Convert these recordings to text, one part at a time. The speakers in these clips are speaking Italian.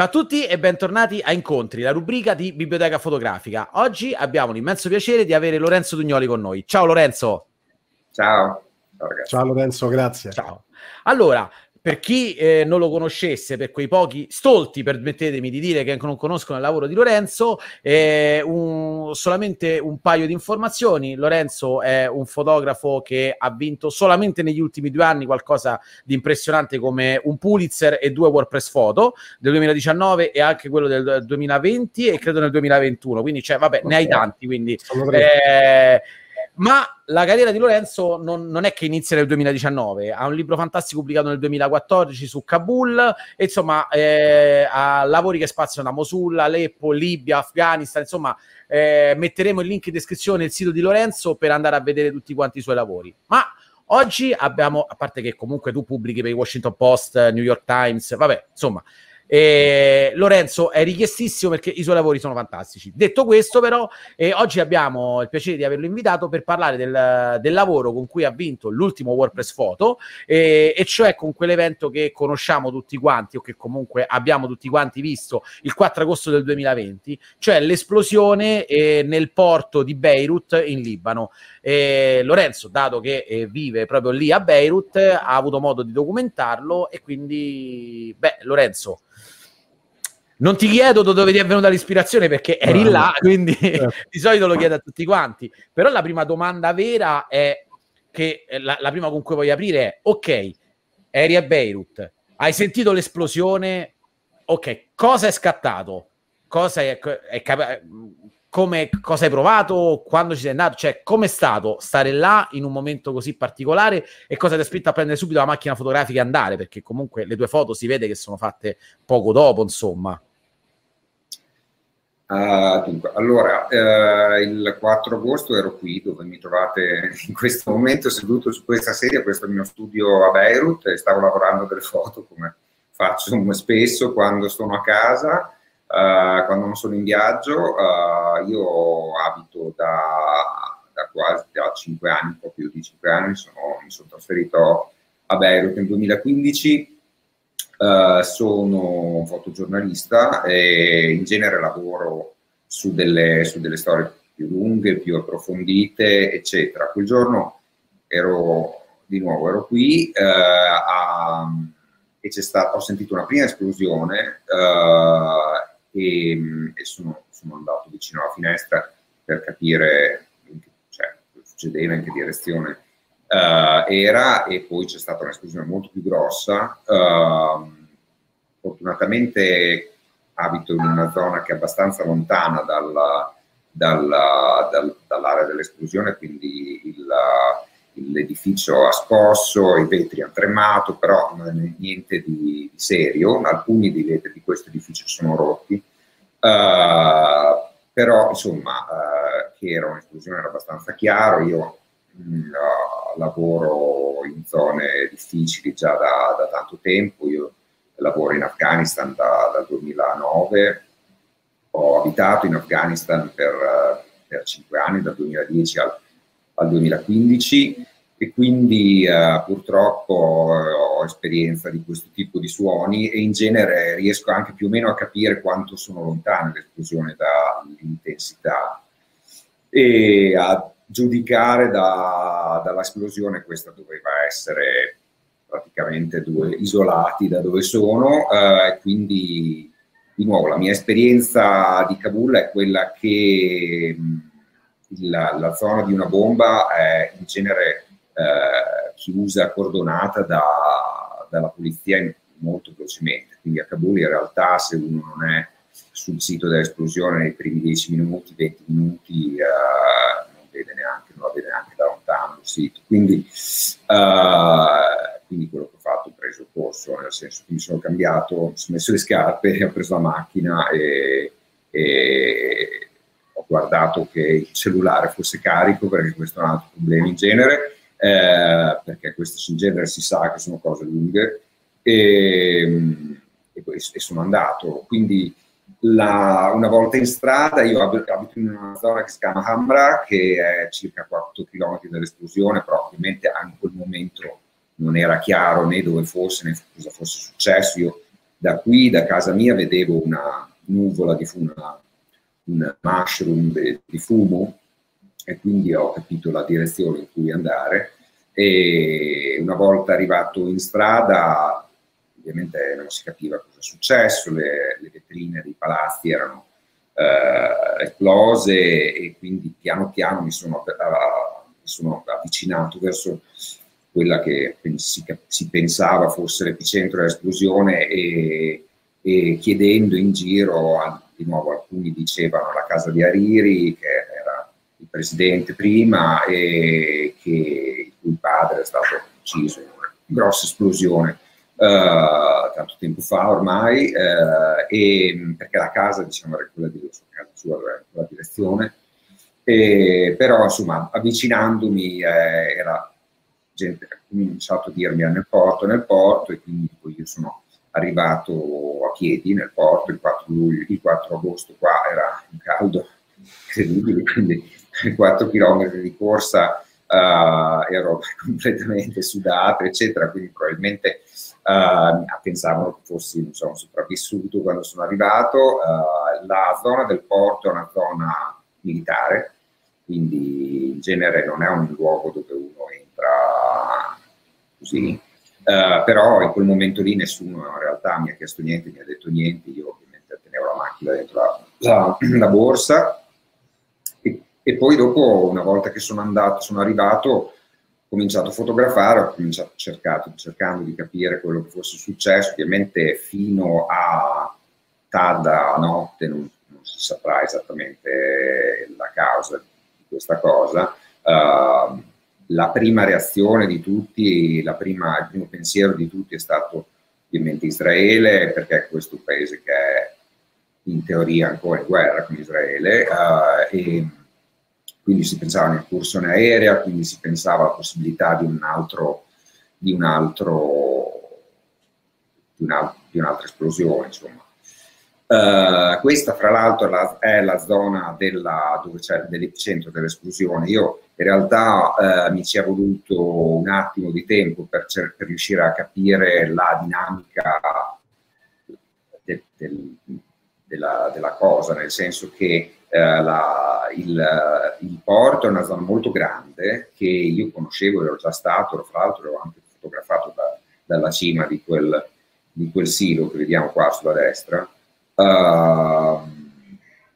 Ciao a tutti e bentornati a Incontri, la rubrica di Biblioteca Fotografica. Oggi abbiamo l'immenso piacere di avere Lorenzo Dugnoli con noi. Ciao Lorenzo. Ciao. Ciao, Ciao Lorenzo, grazie. Ciao. Allora, per chi eh, non lo conoscesse, per quei pochi stolti, permettetemi di dire che non conoscono il lavoro di Lorenzo, eh, un, solamente un paio di informazioni. Lorenzo è un fotografo che ha vinto solamente negli ultimi due anni qualcosa di impressionante come un Pulitzer e due WordPress Photo del 2019 e anche quello del 2020 e credo nel 2021. Quindi, cioè, vabbè, ne hai tanti. Quindi, eh, ma la carriera di Lorenzo non, non, è che inizia nel 2019, ha un libro fantastico pubblicato nel 2014 su Kabul, e insomma eh, ha lavori che spaziano da Mosul, Aleppo, Libia, Afghanistan, insomma eh, metteremo il link in descrizione il sito di Lorenzo per andare a vedere tutti quanti i suoi lavori. Ma oggi abbiamo, a parte che comunque tu pubblichi per i Washington Post, New York Times, vabbè, insomma, eh, Lorenzo è richiestissimo perché i suoi lavori sono fantastici. Detto questo, però, eh, oggi abbiamo il piacere di averlo invitato per parlare del, del lavoro con cui ha vinto l'ultimo WordPress Photo, eh, e cioè con quell'evento che conosciamo tutti quanti, o che comunque abbiamo tutti quanti visto il 4 agosto del 2020, cioè l'esplosione eh, nel porto di Beirut in Libano. Lorenzo, dato che eh, vive proprio lì a Beirut, ha avuto modo di documentarlo e quindi, beh, Lorenzo. Non ti chiedo da dove ti è venuta l'ispirazione perché eri no, là, quindi certo. di solito lo chiedo a tutti quanti. Però la prima domanda vera è che eh, la, la, prima con cui voglio aprire è: ok, eri a Beirut, hai sentito l'esplosione? Ok, cosa è scattato? Cosa è, è come, cosa hai provato? Quando ci sei andato? Cioè, com'è stato stare là in un momento così particolare e cosa ti ha spinto a prendere subito la macchina fotografica e andare? Perché comunque le tue foto si vede che sono fatte poco dopo, insomma. Uh, dunque, allora, uh, il 4 agosto ero qui dove mi trovate in questo momento seduto su questa sedia, questo è il mio studio a Beirut e stavo lavorando delle foto come faccio spesso quando sono a casa, uh, quando non sono in viaggio. io abito da, da, quasi da 5 anni, un po' più di 5 anni, sono, mi sono trasferito a Beirut nel 2015 Uh, sono un fotogiornalista e in genere lavoro su delle, su delle, storie più lunghe, più approfondite, eccetera. Quel giorno ero di nuovo ero qui uh, a, e c'è stato, ho sentito una prima esplosione uh, e, e sono, sono, andato vicino alla finestra per capire cioè, cosa succedeva, in che direzione uh, era e poi c'è stata un'esplosione molto più grossa. Uh, fortunatamente abito in una zona che è abbastanza lontana dalla, dalla, dal, dall'area dell'esplosione, quindi il, l'edificio ha scosso, i vetri hanno tremato, però non è niente di, serio. Alcuni dei vetri di questo edificio sono rotti. Uh, però insomma uh, che era un'esplosione era abbastanza chiaro io lavoro in zone difficili già da, da, tanto tempo, io lavoro in Afghanistan da, dal 2009, ho abitato in Afghanistan per, per 5 anni, dal 2010 al, al 2015 e quindi eh, purtroppo eh, ho esperienza di questo tipo di suoni e in genere riesco anche più o meno a capire quanto sono lontane l'esplosione dall'intensità. E a giudicare da, dall'esplosione questa doveva essere praticamente due isolati da dove sono eh, quindi di nuovo la mia esperienza di Kabul è quella che la, la, zona di una bomba è in genere eh, chiusa, cordonata da, dalla polizia molto velocemente, quindi a Kabul in realtà se uno non è sul sito dell'esplosione nei primi 10 minuti, 20 minuti eh, vede neanche, non la vede neanche da lontano il sito. Quindi, uh, quindi quello che ho fatto, ho preso il corso, nel senso che mi sono cambiato, mi sono messo le scarpe, ho preso la macchina e, e ho guardato che il cellulare fosse carico, perché questo è un altro problema in genere, eh, perché questi in genere si sa che sono cose lunghe, e, e, e sono andato. Quindi la, una volta in strada, io abito in una zona che si chiama Hamra, che è circa 4 km dall'esplosione, però ovviamente in quel momento non era chiaro né dove fosse né cosa fosse successo. Io da qui, da casa mia, vedevo una nuvola di una, un mushroom di fumo e quindi ho capito la direzione in cui andare e una volta arrivato in strada ovviamente non si capiva cosa è successo, le, le vetrine dei palazzi erano eh, esplose e quindi piano piano mi sono, uh, mi sono avvicinato verso quella che si, si pensava fosse l'epicentro dell'esplosione e, e chiedendo in giro, di nuovo alcuni dicevano la casa di Hariri, che era il presidente prima e che il padre è stato ucciso in una grossa esplosione tanto tempo fa ormai, uh, e, perché la casa diciamo era quella di casa sua, quella direzione, e, però insomma avvicinandomi eh, era gente che ha cominciato a dirmi nel porto, nel porto e quindi poi io sono arrivato a piedi nel porto il 4, luglio, il 4 agosto qua era un caldo incredibile, quindi 4 km di corsa uh, ero completamente sudato, eccetera, quindi probabilmente uh, pensavano che fossi insomma, sopravvissuto quando sono arrivato. Uh, la zona del porto è una zona militare, quindi in genere non è un luogo dove uno entra così. Uh, però in quel momento lì nessuno in realtà mi ha chiesto niente, mi ha detto niente, io ovviamente tenevo la macchina dentro la, la, la borsa e, e, poi dopo una volta che sono andato, sono arrivato, cominciato a fotografare, ho cominciato cercato, cercando di capire quello che fosse successo, ovviamente fino a tarda notte non, non si saprà esattamente la causa di questa cosa. Uh, la prima reazione di tutti, prima, il primo pensiero di tutti è stato ovviamente Israele, perché questo è un paese che è in teoria ancora in guerra con Israele, uh, e quindi si pensava a un'incursione aerea, quindi si pensava alla possibilità di un altro, di un altro, di, una, di un'altra esplosione, insomma. Uh, questa, fra l'altro, è la, è la zona della, dove c'è dell'epicentro dell'esplosione. Io in realtà uh, mi ci è voluto un attimo di tempo per, per riuscire a capire la dinamica de, del, della, della, cosa, nel senso che uh, la, il, il, porto è una zona molto grande che io conoscevo, ero già stato, fra l'altro ero anche fotografato da, dalla cima di quel, di quel, silo che vediamo qua sulla destra. Uh,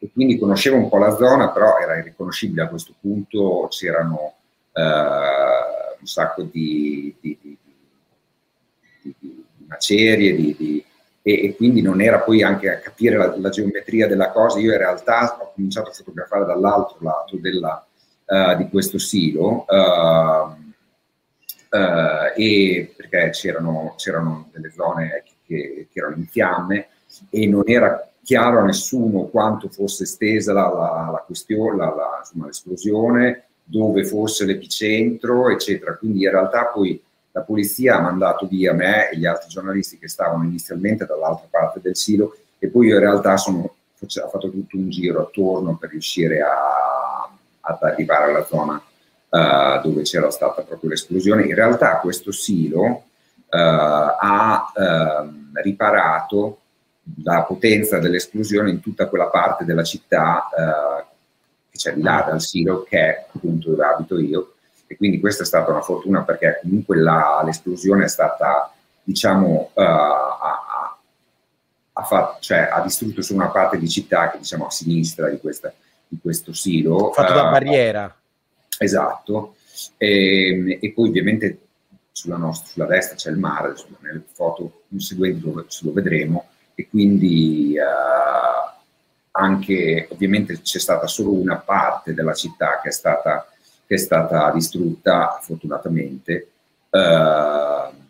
e quindi conoscevo un po' la zona, però era irriconoscibile a questo punto, c'erano uh, un sacco di, di, di macerie, di, e, e, quindi non era poi anche a capire la, la, geometria della cosa. Io in realtà ho cominciato a fotografare dall'altro lato della, uh, di questo silo. Uh, Uh, e perché c'erano, c'erano, delle zone che, che, erano in fiamme e non era chiaro a nessuno quanto fosse estesa la, la, la questione, la, insomma, l'esplosione, dove fosse l'epicentro, eccetera. Quindi in realtà poi la polizia ha mandato via me e gli altri giornalisti che stavano inizialmente dall'altra parte del silo e poi io in realtà sono, ho fatto tutto un giro attorno per riuscire a, ad arrivare alla zona uh, dove c'era stata proprio l'esplosione. In realtà questo silo uh, ha uh, riparato la potenza dell'esplosione in tutta quella parte della città eh, che c'è di là dal silo, che è appunto dove abito io, e quindi questa è stata una fortuna perché comunque la, l'esplosione è stata, diciamo, uh, ha, ha, fatto, cioè, ha, distrutto su una parte di città che diciamo a sinistra di, questa, di questo silo. Fatto uh, da barriera. Esatto. E, e, poi ovviamente sulla, nostra, sulla destra c'è il mare, insomma, nelle foto seguenti lo, lo vedremo, e quindi uh, anche ovviamente c'è stata solo una parte della città che è stata che è stata distrutta fortunatamente. Uh,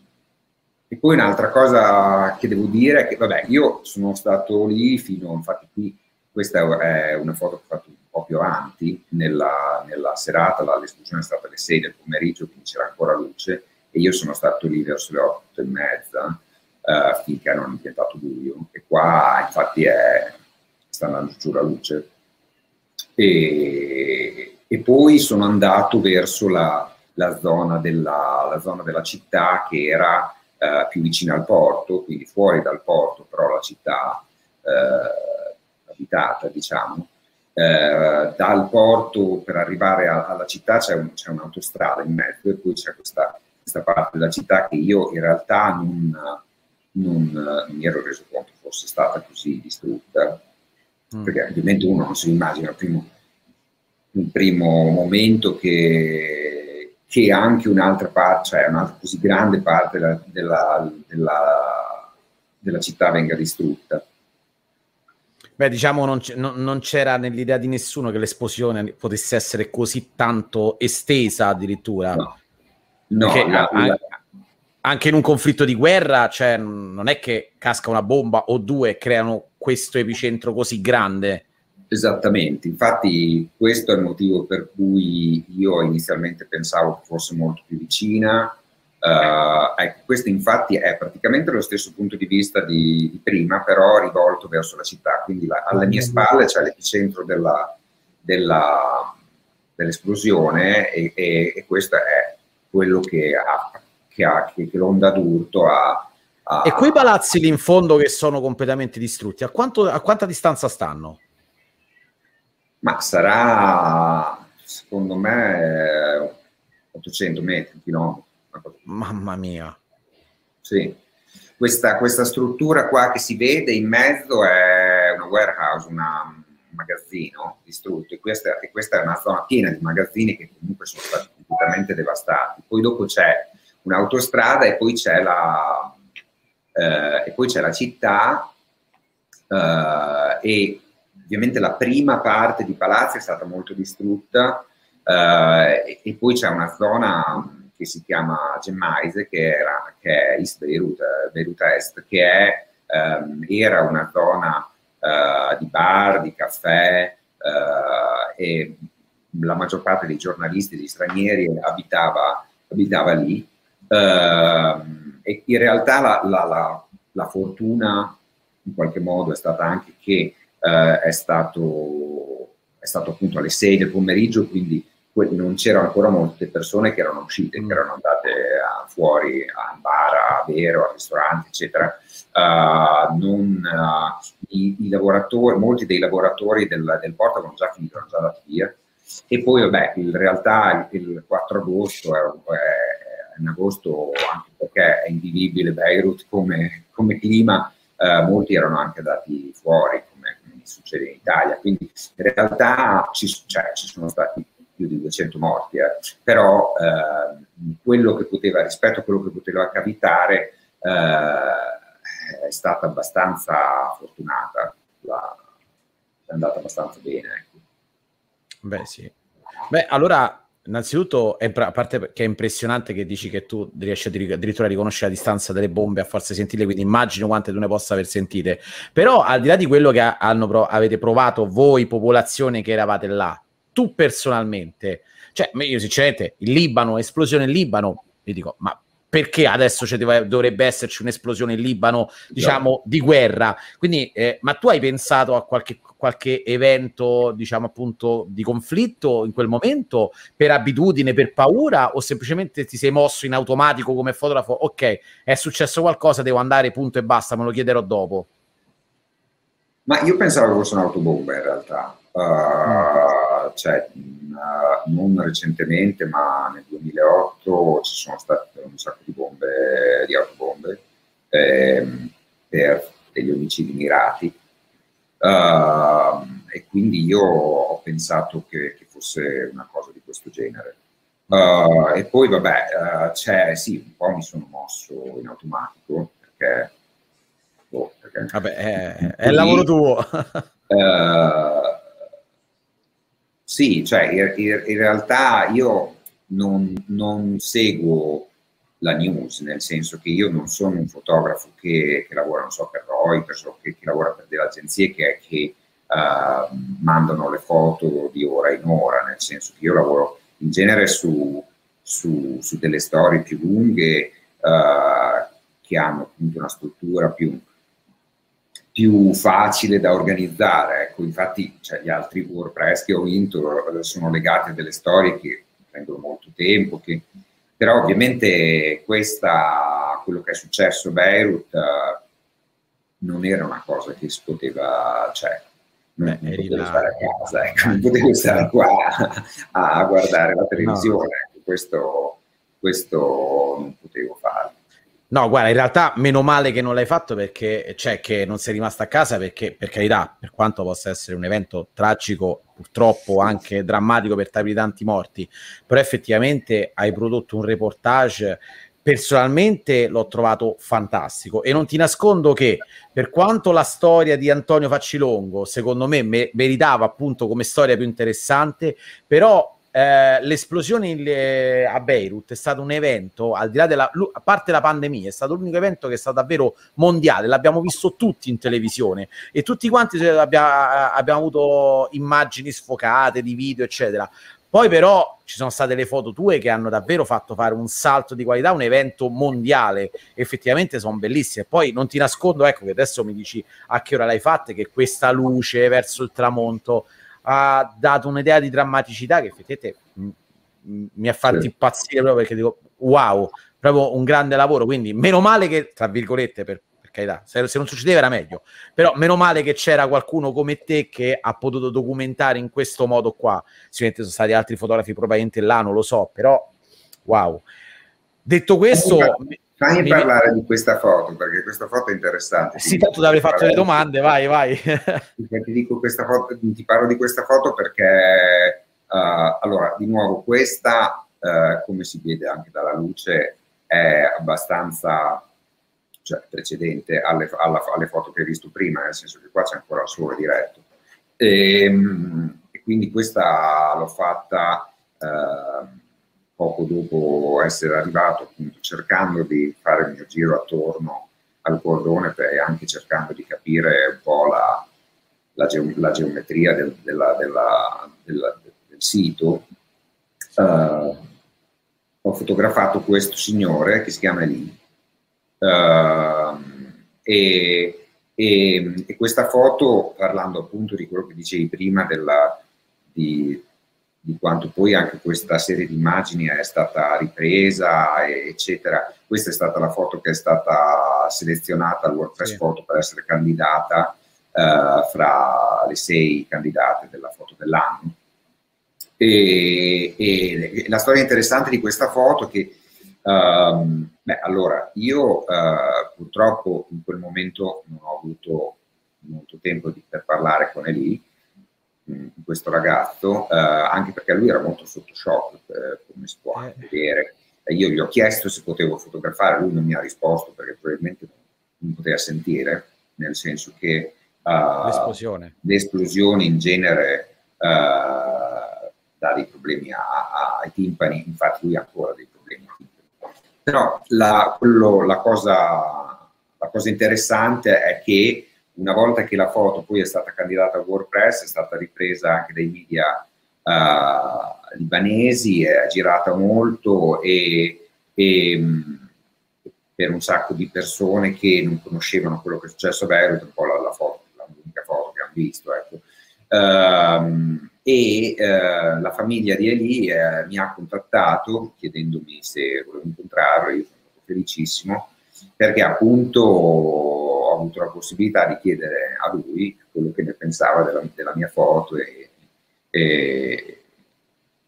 e poi un'altra cosa che devo dire è che, vabbè, io sono stato lì fino, infatti qui questa è una foto che ho fatto un po' più avanti, nella, nella serata, la, l'esplosione è stata alle 6 del pomeriggio, quindi c'era ancora luce, e io sono stato lì verso le 8 e mezza, uh, finché non è diventato buio, e qua infatti è, sta andando giù la luce. E, e poi sono andato verso la, la, zona, della, la zona, della, città che era eh, più vicina al porto, quindi fuori dal porto, però la città eh, abitata, diciamo. Eh, dal porto per arrivare a, alla città c'è, un, c'è, un'autostrada in mezzo e poi c'è questa, questa, parte della città che io in realtà non, non, non mi ero reso conto fosse stata così distrutta, mm. perché ovviamente uno non si immagina il il primo momento che, che, anche un'altra parte, cioè un'altra così grande parte della, della, della, della città venga distrutta. Beh, diciamo non, c- non, c'era nell'idea di nessuno che l'esplosione potesse essere così tanto estesa addirittura. No, no la, la... anche in un conflitto di guerra, cioè, non è che casca una bomba o due e creano questo epicentro così grande. Esattamente, infatti questo è il motivo per cui io inizialmente pensavo che fosse molto più vicina, Uh, ecco, questo infatti è praticamente lo stesso punto di vista di, di prima, però rivolto verso la città, quindi la, alle mie spalle c'è l'epicentro della, della, dell'esplosione e, e, e, questo è quello che, ha, che, ha, che, che l'onda d'urto ha, ha, E quei palazzi lì in fondo che sono completamente distrutti, a, quanto, a quanta distanza stanno? Ma sarà, secondo me, 800 metri, chilometri. Mamma mia. Sì. Questa, questa, struttura qua che si vede in mezzo è una warehouse, una, un magazzino distrutto e questa, e questa, è una zona piena di magazzini che comunque sono stati completamente devastati. Poi dopo c'è un'autostrada e poi c'è la, eh, e poi c'è la città eh, e ovviamente la prima parte di Palazzo è stata molto distrutta eh, e poi c'è una zona che si chiama Gemmaise, che, era, che è East Beirut, eh, Beirut Est, che è, ehm, era una zona eh, di bar, di caffè eh, e la maggior parte dei giornalisti, degli stranieri abitava, abitava lì. Ehm, e in realtà la, la, la, la, fortuna in qualche modo è stata anche che eh, è stato, è stato appunto alle 6 del pomeriggio, quindi non c'erano ancora molte persone che erano uscite, mm. che erano andate a, fuori al bar, a bere, al ristorante, eccetera. Uh, non, uh, i, i, lavoratori, molti dei lavoratori del, del porto avevano già finito, erano già andati via. E poi, vabbè, in realtà il, il 4 agosto è, è, un agosto anche perché è invivibile Beirut come, come clima, uh, molti erano anche andati fuori, succede in Italia. Quindi in realtà ci, cioè, ci sono stati più di 200 morti, eh. però eh, quello che poteva, rispetto a quello che poteva capitare, eh, è stata abbastanza fortunata, la, è andata abbastanza bene. Ecco. Beh sì. Beh, allora Innanzitutto, è, a parte che è impressionante che dici che tu riesci addirittura a riconoscere la distanza delle bombe a farsi sentire, quindi immagino quante tu ne possa aver sentite. Però, al di là di quello che hanno, avete provato voi, popolazione che eravate là, tu personalmente, cioè io sinceramente, il Libano, esplosione in Libano, vi dico, ma perché adesso deve, dovrebbe esserci un'esplosione in Libano, diciamo, no. di guerra? Quindi, eh, ma tu hai pensato a qualche, qualche evento, diciamo appunto, di conflitto in quel momento, per abitudine, per paura, o semplicemente ti sei mosso in automatico come fotografo? Ok, è successo qualcosa, devo andare, punto e basta, me lo chiederò dopo. Ma io pensavo che fosse un'autobomba in realtà. Uh, cioè, uh, non recentemente, ma nel 2008 ci sono state un sacco di bombe, di autobombe ehm, per degli omicidi mirati. Uh, e quindi io ho pensato che, che, fosse una cosa di questo genere. Uh, e poi, vabbè, uh, c'è, sì, un po' mi sono mosso in automatico perché. Boh, perché vabbè, è, è il lavoro tuo. Sì, cioè in, in realtà io non, non, seguo la news, nel senso che io non sono un fotografo che, che lavora, non so, per Reuters o che, che lavora per delle agenzie che, che uh, mandano le foto di ora in ora, nel senso che io lavoro in genere su, su, su delle storie più lunghe uh, che hanno appunto una struttura più, più facile da organizzare. Ecco, infatti cioè, gli altri WordPress che ho vinto eh, sono legati a delle storie che prendono molto tempo, che... però ovviamente questa, quello che è successo a Beirut uh, non era una cosa che si poteva, cioè, non, Beh, potevo stare a casa, ecco, non potevo stare qua a, a guardare la televisione, no. questo, questo non potevo fare. No, guarda, in realtà meno male che non l'hai fatto perché, cioè, che non sei rimasto a casa perché, per carità, per quanto possa essere un evento tragico, purtroppo anche drammatico per tanti morti, però effettivamente hai prodotto un reportage personalmente l'ho trovato fantastico. E non ti nascondo che per quanto la storia di Antonio Faccilongo secondo me- meritava appunto come storia più interessante però eh, l'esplosione in, eh, a Beirut è stato un evento al di là della a parte la pandemia è stato l'unico evento che è stato davvero mondiale l'abbiamo visto tutti in televisione e tutti quanti abbiamo, abbiamo avuto immagini sfocate di video eccetera poi però ci sono state le foto tue che hanno davvero fatto fare un salto di qualità, un evento mondiale, effettivamente sono bellissime. Poi non ti nascondo, ecco che adesso mi dici a che ora l'hai fatta, che questa luce verso il tramonto ha dato un'idea di drammaticità che effettivamente mi ha fatto sì. impazzire proprio perché dico wow, proprio un grande lavoro, quindi meno male che, tra virgolette, per carità, se, se, non succedeva era meglio, però meno male che c'era qualcuno come te che ha potuto documentare in questo modo qua, sicuramente sono stati altri fotografi probabilmente là, non lo so, però wow. Detto questo... Fammi mi... parlare di questa foto, perché questa foto è interessante. Sì, tanto ti avrei fatto le domande, vai, vai. ti, dico questa foto, ti parlo di questa foto perché, uh, allora, di nuovo, questa, uh, come si vede anche dalla luce, è abbastanza cioè precedente alle, alla, alle, foto che hai visto prima, nel senso che qua c'è ancora il sole diretto. E, ehm, e quindi questa l'ho fatta eh, poco dopo essere arrivato, appunto, cercando di fare il mio giro attorno al cordone e anche cercando di capire un po' la, la, ge- la geometria del, della, della, della, del sito. Uh, ho fotografato questo signore che si chiama Lee Uh, e, e, e, questa foto, parlando appunto di quello che dicevi prima, della, di, di, quanto poi anche questa serie di immagini è stata ripresa, eccetera, questa è stata la foto che è stata selezionata al WordPress sì. Photo per essere candidata uh, fra le sei candidate della foto dell'anno. E, e, la storia interessante di questa foto è che Um, beh, allora, io uh, purtroppo in quel momento non ho avuto molto tempo di, per parlare con Eli, questo ragazzo, uh, anche perché lui era molto sotto shock, eh, come si può eh. vedere. io gli ho chiesto se potevo fotografare, lui non mi ha risposto perché probabilmente non poteva sentire, nel senso che uh, le esplosioni in genere dà dei problemi a, a, ai timpani, infatti lui ha ancora dei problemi però la, quello, la, cosa, la cosa interessante è che una volta che la foto poi è stata candidata a WordPress, è stata ripresa anche dai media uh, libanesi, è girata molto e, e um, per un sacco di persone che non conoscevano quello che è successo a Beirut, un po' la, la foto, l'unica foto che hanno visto. Ecco. Um, e eh, la famiglia di Eli eh, mi ha contattato chiedendomi se volevo incontrarlo, io sono felicissimo perché appunto ho avuto la possibilità di chiedere a lui quello che ne pensava della, della mia foto e, e,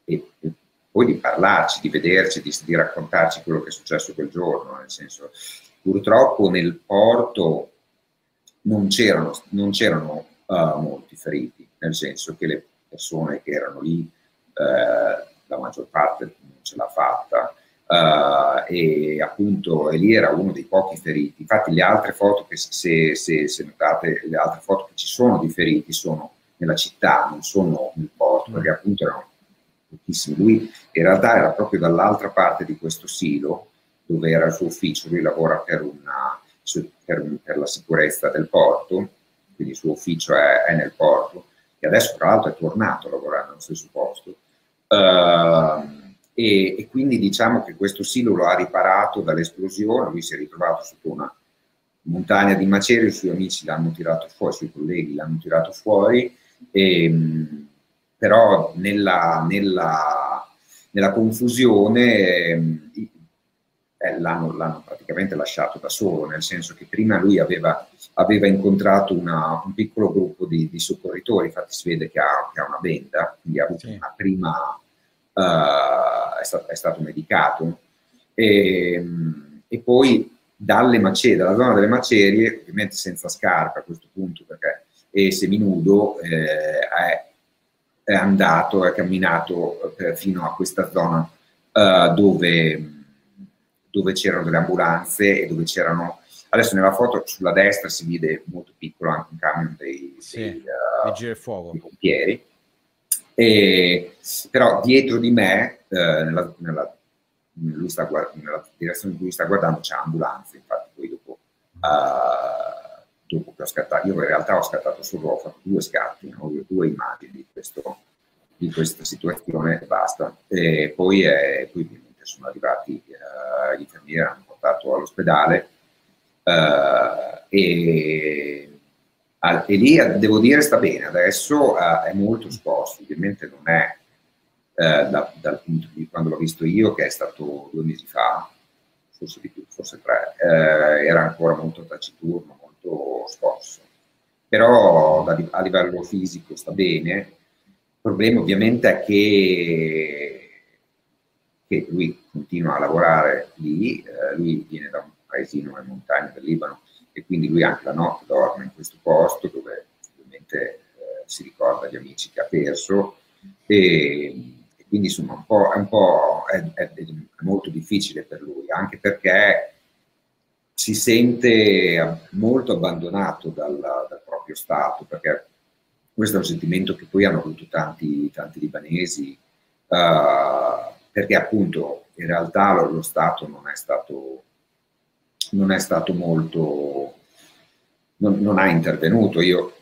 e, e, poi di parlarci, di vederci, di, di, raccontarci quello che è successo quel giorno, nel senso purtroppo nel porto non c'erano, non c'erano uh, molti feriti, nel senso che le persone che erano lì, eh, la maggior parte non ce l'ha fatta. Uh, e appunto e lì era uno dei pochi feriti. Infatti, le altre foto che se, se, se, notate, le altre foto che ci sono di feriti sono nella città, non sono nel porto, perché appunto erano pochissimi. Lui in realtà era proprio dall'altra parte di questo silo dove era il suo ufficio, lui lavora per, una, per, per la sicurezza del porto, quindi il suo ufficio è, è nel porto che adesso tra l'altro è tornato a lavorare nello stesso posto. Uh, e, e, quindi diciamo che questo silo lo ha riparato dall'esplosione, lui si è ritrovato sotto una montagna di macerie, i suoi amici l'hanno tirato fuori, i suoi colleghi l'hanno tirato fuori, e, però nella, nella, nella confusione eh, l'hanno, l'hanno, praticamente lasciato da solo, nel senso che prima lui aveva, aveva incontrato una, un piccolo gruppo di, di, soccorritori, infatti si vede che ha, che ha una benda, quindi ha avuto sì. una prima, è, stato, è, stato, medicato, e, e poi dalle macerie, dalla zona delle macerie, ovviamente senza scarpe a questo punto perché è seminudo, eh, è, è, andato, è camminato eh, fino a questa zona uh, dove dove c'erano delle ambulanze e dove c'erano adesso nella foto sulla destra si vede molto piccolo anche un camion dei, sì, dei, uh, dei pompieri e, però dietro di me uh, nella, nella, guard- nella, direzione in cui sta guardando c'è ambulanze infatti poi dopo uh, dopo che ho scattato io in realtà ho scattato solo ho fatto due scatti no? due immagini di, questo, di questa situazione e basta e poi, è, poi sono arrivati uh, gli infermieri, hanno portato all'ospedale uh, e, e, lì devo dire sta bene, adesso è molto scosso, ovviamente non è da, dal punto di quando l'ho visto io, che è stato due mesi fa, forse di più, forse tre, era ancora molto taciturno, molto scosso. Però da, a livello fisico sta bene, il problema ovviamente è che che lui continua a lavorare lì, eh, lui viene da un paesino nelle montagne del Libano e quindi lui anche la notte dorme in questo posto dove ovviamente eh, si ricorda gli amici che ha perso. E, e quindi insomma un po', è, un po' è, è, è, molto difficile per lui anche perché si sente molto abbandonato dal, dal proprio Stato perché questo è un sentimento che poi hanno avuto tanti, tanti libanesi uh, perché appunto in realtà lo, lo Stato non è stato, non è stato molto, non, non, ha intervenuto. Io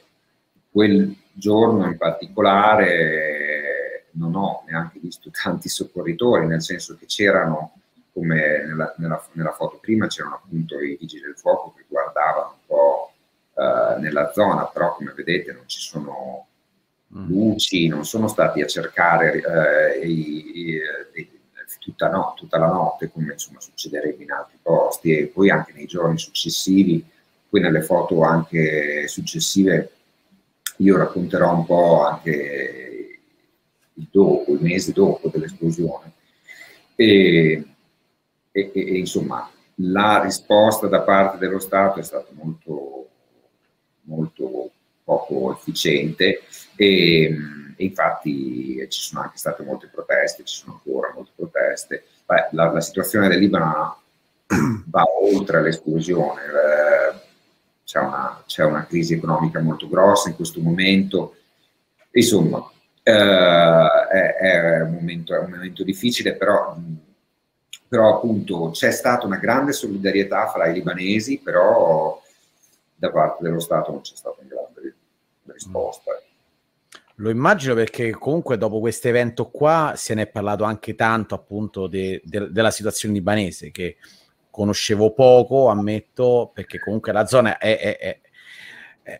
quel giorno in particolare non ho neanche visto tanti soccorritori, nel senso che c'erano, come nella, nella, nella foto prima, c'erano appunto i vigili del fuoco che guardavano un po' uh, nella zona, però come vedete non ci sono Mm. luci, non sono stati a cercare eh, i, i, eh, tutta, no, tutta, la notte come insomma, succederebbe in altri posti e poi anche nei giorni successivi, poi nelle foto anche successive io racconterò un po' anche il dopo, il mese dopo dell'esplosione. E, e, e, insomma la risposta da parte dello Stato è stata molto, molto poco efficiente e, e, infatti ci sono anche state molte proteste, ci sono ancora molte proteste. Beh, la, la, situazione del Libano va oltre l'esplosione, eh, c'è, una, c'è, una, crisi economica molto grossa in questo momento, insomma eh, è, è, un momento, è, un momento, difficile, però, però appunto c'è stata una grande solidarietà fra i libanesi, però da parte dello Stato non c'è stata una grande risposta. Lo immagino perché comunque dopo questo evento qua se ne è parlato anche tanto appunto de, de, della situazione libanese che conoscevo poco, ammetto, perché comunque la zona è, è, è,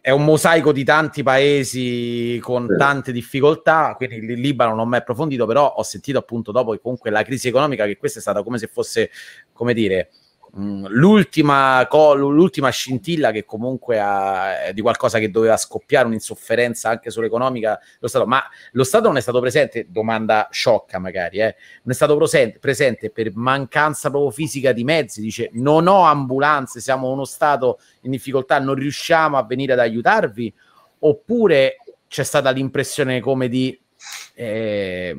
è un mosaico di tanti paesi con sì. tante difficoltà, quindi il Libano non mi è approfondito, però ho sentito appunto dopo che comunque la crisi economica, che questa è stata come se fosse, come dire, l'ultima, co- l'ultima scintilla che comunque ha, di qualcosa che doveva scoppiare un'insofferenza anche sull'economica lo Stato, ma lo Stato non è stato presente, domanda sciocca magari, eh, non è stato presente, presente per mancanza proprio fisica di mezzi, dice non ho ambulanze, siamo uno Stato in difficoltà, non riusciamo a venire ad aiutarvi, oppure c'è stata l'impressione come di... Eh,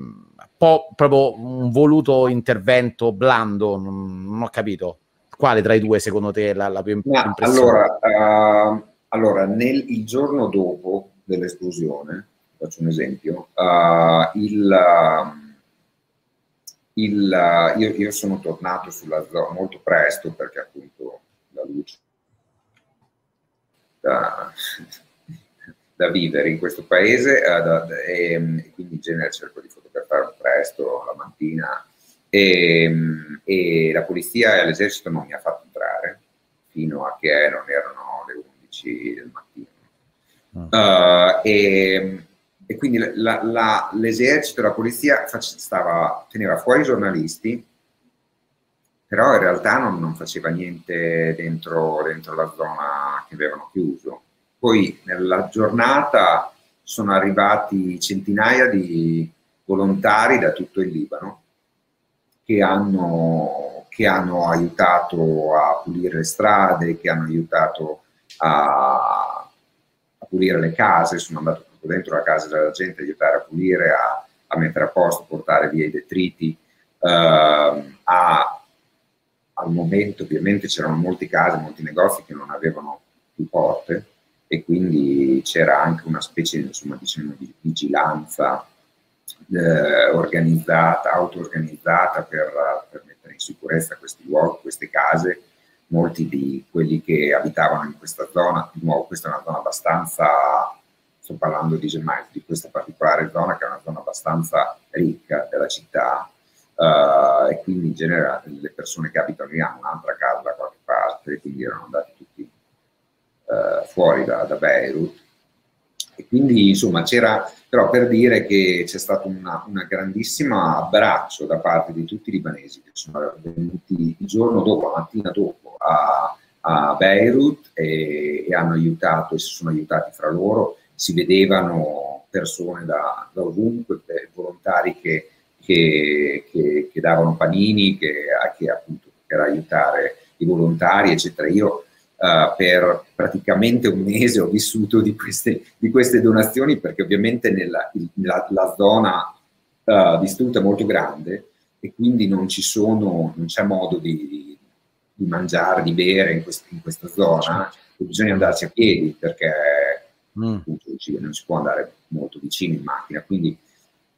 po- proprio un voluto intervento blando, non, non ho capito. Quale tra i due secondo te è la, la più importante? Allora, uh, allora nel, il giorno dopo dell'esplosione, faccio un esempio, uh, il, uh, il, io, io, sono tornato sulla zona molto presto perché appunto la luce da, da vivere in questo paese da, e, e, quindi in genere cerco di fotografare presto la mattina e, ehm, e la polizia e l'esercito non mi ha fatto entrare fino a che non erano le 11 del mattino. Uh, e, e quindi la, la, l'esercito, la polizia stava, teneva fuori i giornalisti, però in realtà non, non faceva niente dentro, dentro, la zona che avevano chiuso. Poi nella giornata sono arrivati centinaia di volontari da tutto il Libano che hanno, che hanno aiutato a pulire le strade, che hanno aiutato a, a pulire le case, sono andato proprio dentro la casa della gente, aiutare a pulire, a, a mettere a posto, portare via i detriti, uh, a, al momento ovviamente c'erano molte case, molti negozi che non avevano più porte e quindi c'era anche una specie insomma, diciamo, di vigilanza eh, organizzata, auto-organizzata per, per, mettere in sicurezza questi luoghi, queste case. Molti di quelli che abitavano in questa zona, di nuovo questa è una zona abbastanza, sto parlando di Gemelli, di questa particolare zona che è una zona abbastanza ricca della città, uh, e quindi in genere le persone che abitano lì hanno un'altra casa da qualche parte, quindi erano andati tutti uh, fuori da, da, Beirut. E quindi insomma c'era però per dire che c'è stato una grandissimo abbraccio da parte di tutti i libanesi che sono venuti il giorno dopo, la mattina dopo a, a Beirut e, e, hanno aiutato e si sono aiutati fra loro, si vedevano persone da, da ovunque, volontari che che, che, che davano panini, che, che, appunto per aiutare i volontari, eccetera. Io uh, per praticamente un mese ho vissuto di queste, di queste donazioni perché ovviamente nella, la, la zona uh, distrutta è molto grande e quindi non ci sono, non c'è modo di, di mangiare, di bere in, quest, in questa zona, bisogna andarci a piedi perché mm. non si può andare molto vicino in macchina, quindi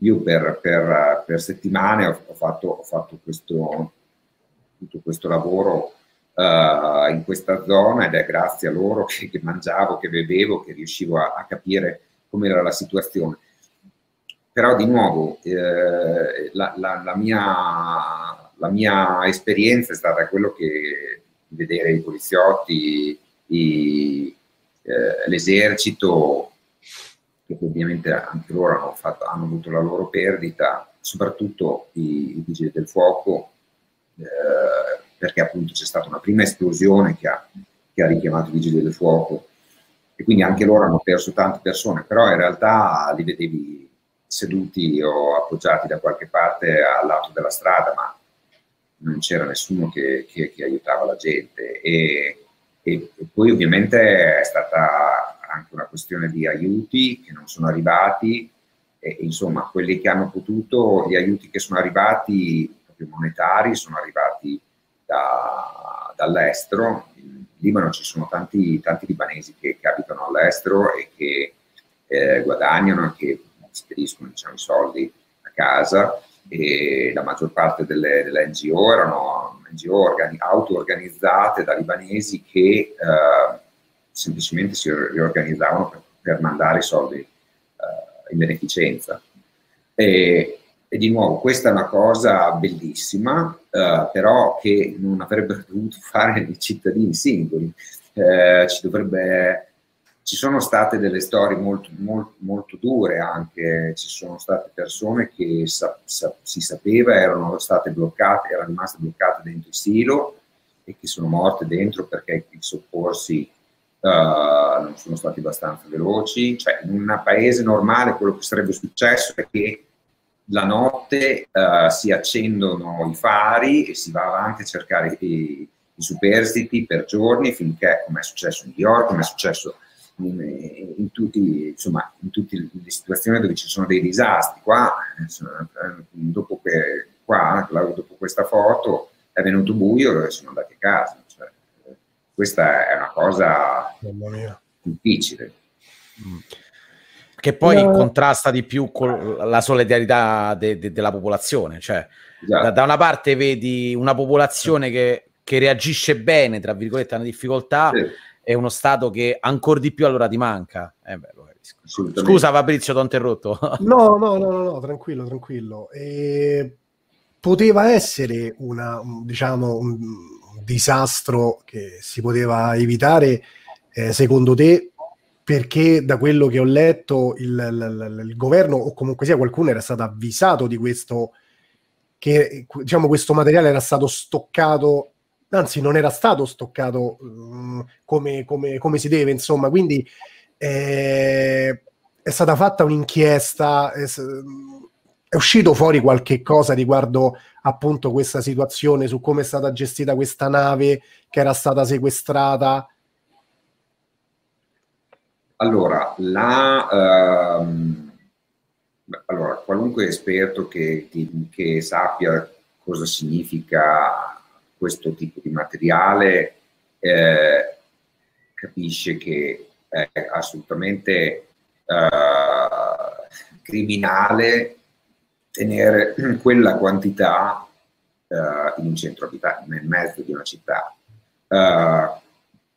io per, per, per settimane ho, ho, fatto, ho fatto questo, tutto questo lavoro uh, in questa zona ed è grazie a loro che, che mangiavo, che bevevo, che riuscivo a, a capire com'era la situazione. Però di nuovo eh, la, la, la, mia, la, mia, esperienza è stata quello che vedere i poliziotti, i, eh, l'esercito che ovviamente anche loro hanno, fatto, hanno avuto la loro perdita, soprattutto i, i vigili del fuoco, eh, perché appunto c'è stata una prima esplosione che ha, che ha richiamato i vigili del fuoco e quindi anche loro hanno perso tante persone, però in realtà li vedevi seduti o appoggiati da qualche parte al lato della strada, ma non c'era nessuno che, che, che aiutava la gente. E, e, e, poi ovviamente è stata anche una questione di aiuti che non sono arrivati e insomma quelli che hanno potuto, gli aiuti che sono arrivati proprio monetari sono arrivati da, dall'estero. In Libano ci sono tanti, tanti libanesi che, che, abitano all'estero e che eh, guadagnano che spediscono diciamo, i soldi a casa e la maggior parte delle, delle NGO erano NGO organi- auto-organizzate da libanesi che eh, semplicemente si riorganizzavano per, per mandare i soldi uh, in beneficenza. E, e, di nuovo, questa è una cosa bellissima, uh, però che non avrebbero dovuto fare i cittadini singoli. Uh, ci, dovrebbe, ci sono state delle storie molto, molto, molto dure anche, ci sono state persone che sa, sa, si sapeva erano state bloccate, erano rimaste bloccate dentro il silo e che sono morte dentro perché i soccorsi uh, non sono stati abbastanza veloci, cioè in un paese normale quello che sarebbe successo è che la notte uh, si accendono i fari e si va avanti a cercare i, i superstiti per giorni finché, come è successo in New York, come è successo in, in, tutti, insomma, in tutte le situazioni dove ci sono dei disastri. Qua, eh, dopo, che, qua, dopo questa foto, è venuto buio e sono andati a casa. Questa è una cosa difficile. Mm. Che poi no. contrasta di più con la solidarietà de- de- della popolazione. Cioè, esatto. da-, da, una parte vedi una popolazione che, che reagisce bene, tra virgolette, a una difficoltà, sì. e uno Stato che ancora di più allora ti manca. Eh beh, Scusa Fabrizio, ti ho interrotto. No, no, no, no, no tranquillo, tranquillo. E poteva essere una, diciamo, un, disastro che si poteva evitare, eh, secondo te, perché da quello che ho letto il, il, il, governo o comunque sia qualcuno era stato avvisato di questo che diciamo questo materiale era stato stoccato anzi non era stato stoccato um, come, come, come, si deve insomma. Quindi eh, è stata fatta un'inchiesta è, è uscito fuori qualche cosa riguardo appunto questa situazione su come è stata gestita questa nave che era stata sequestrata allora, la, ehm, allora qualunque esperto che, che, sappia cosa significa questo tipo di materiale eh, capisce che è assolutamente eh, criminale tenere quella quantità eh, in un centro abitato, nel mezzo di una città. Uh,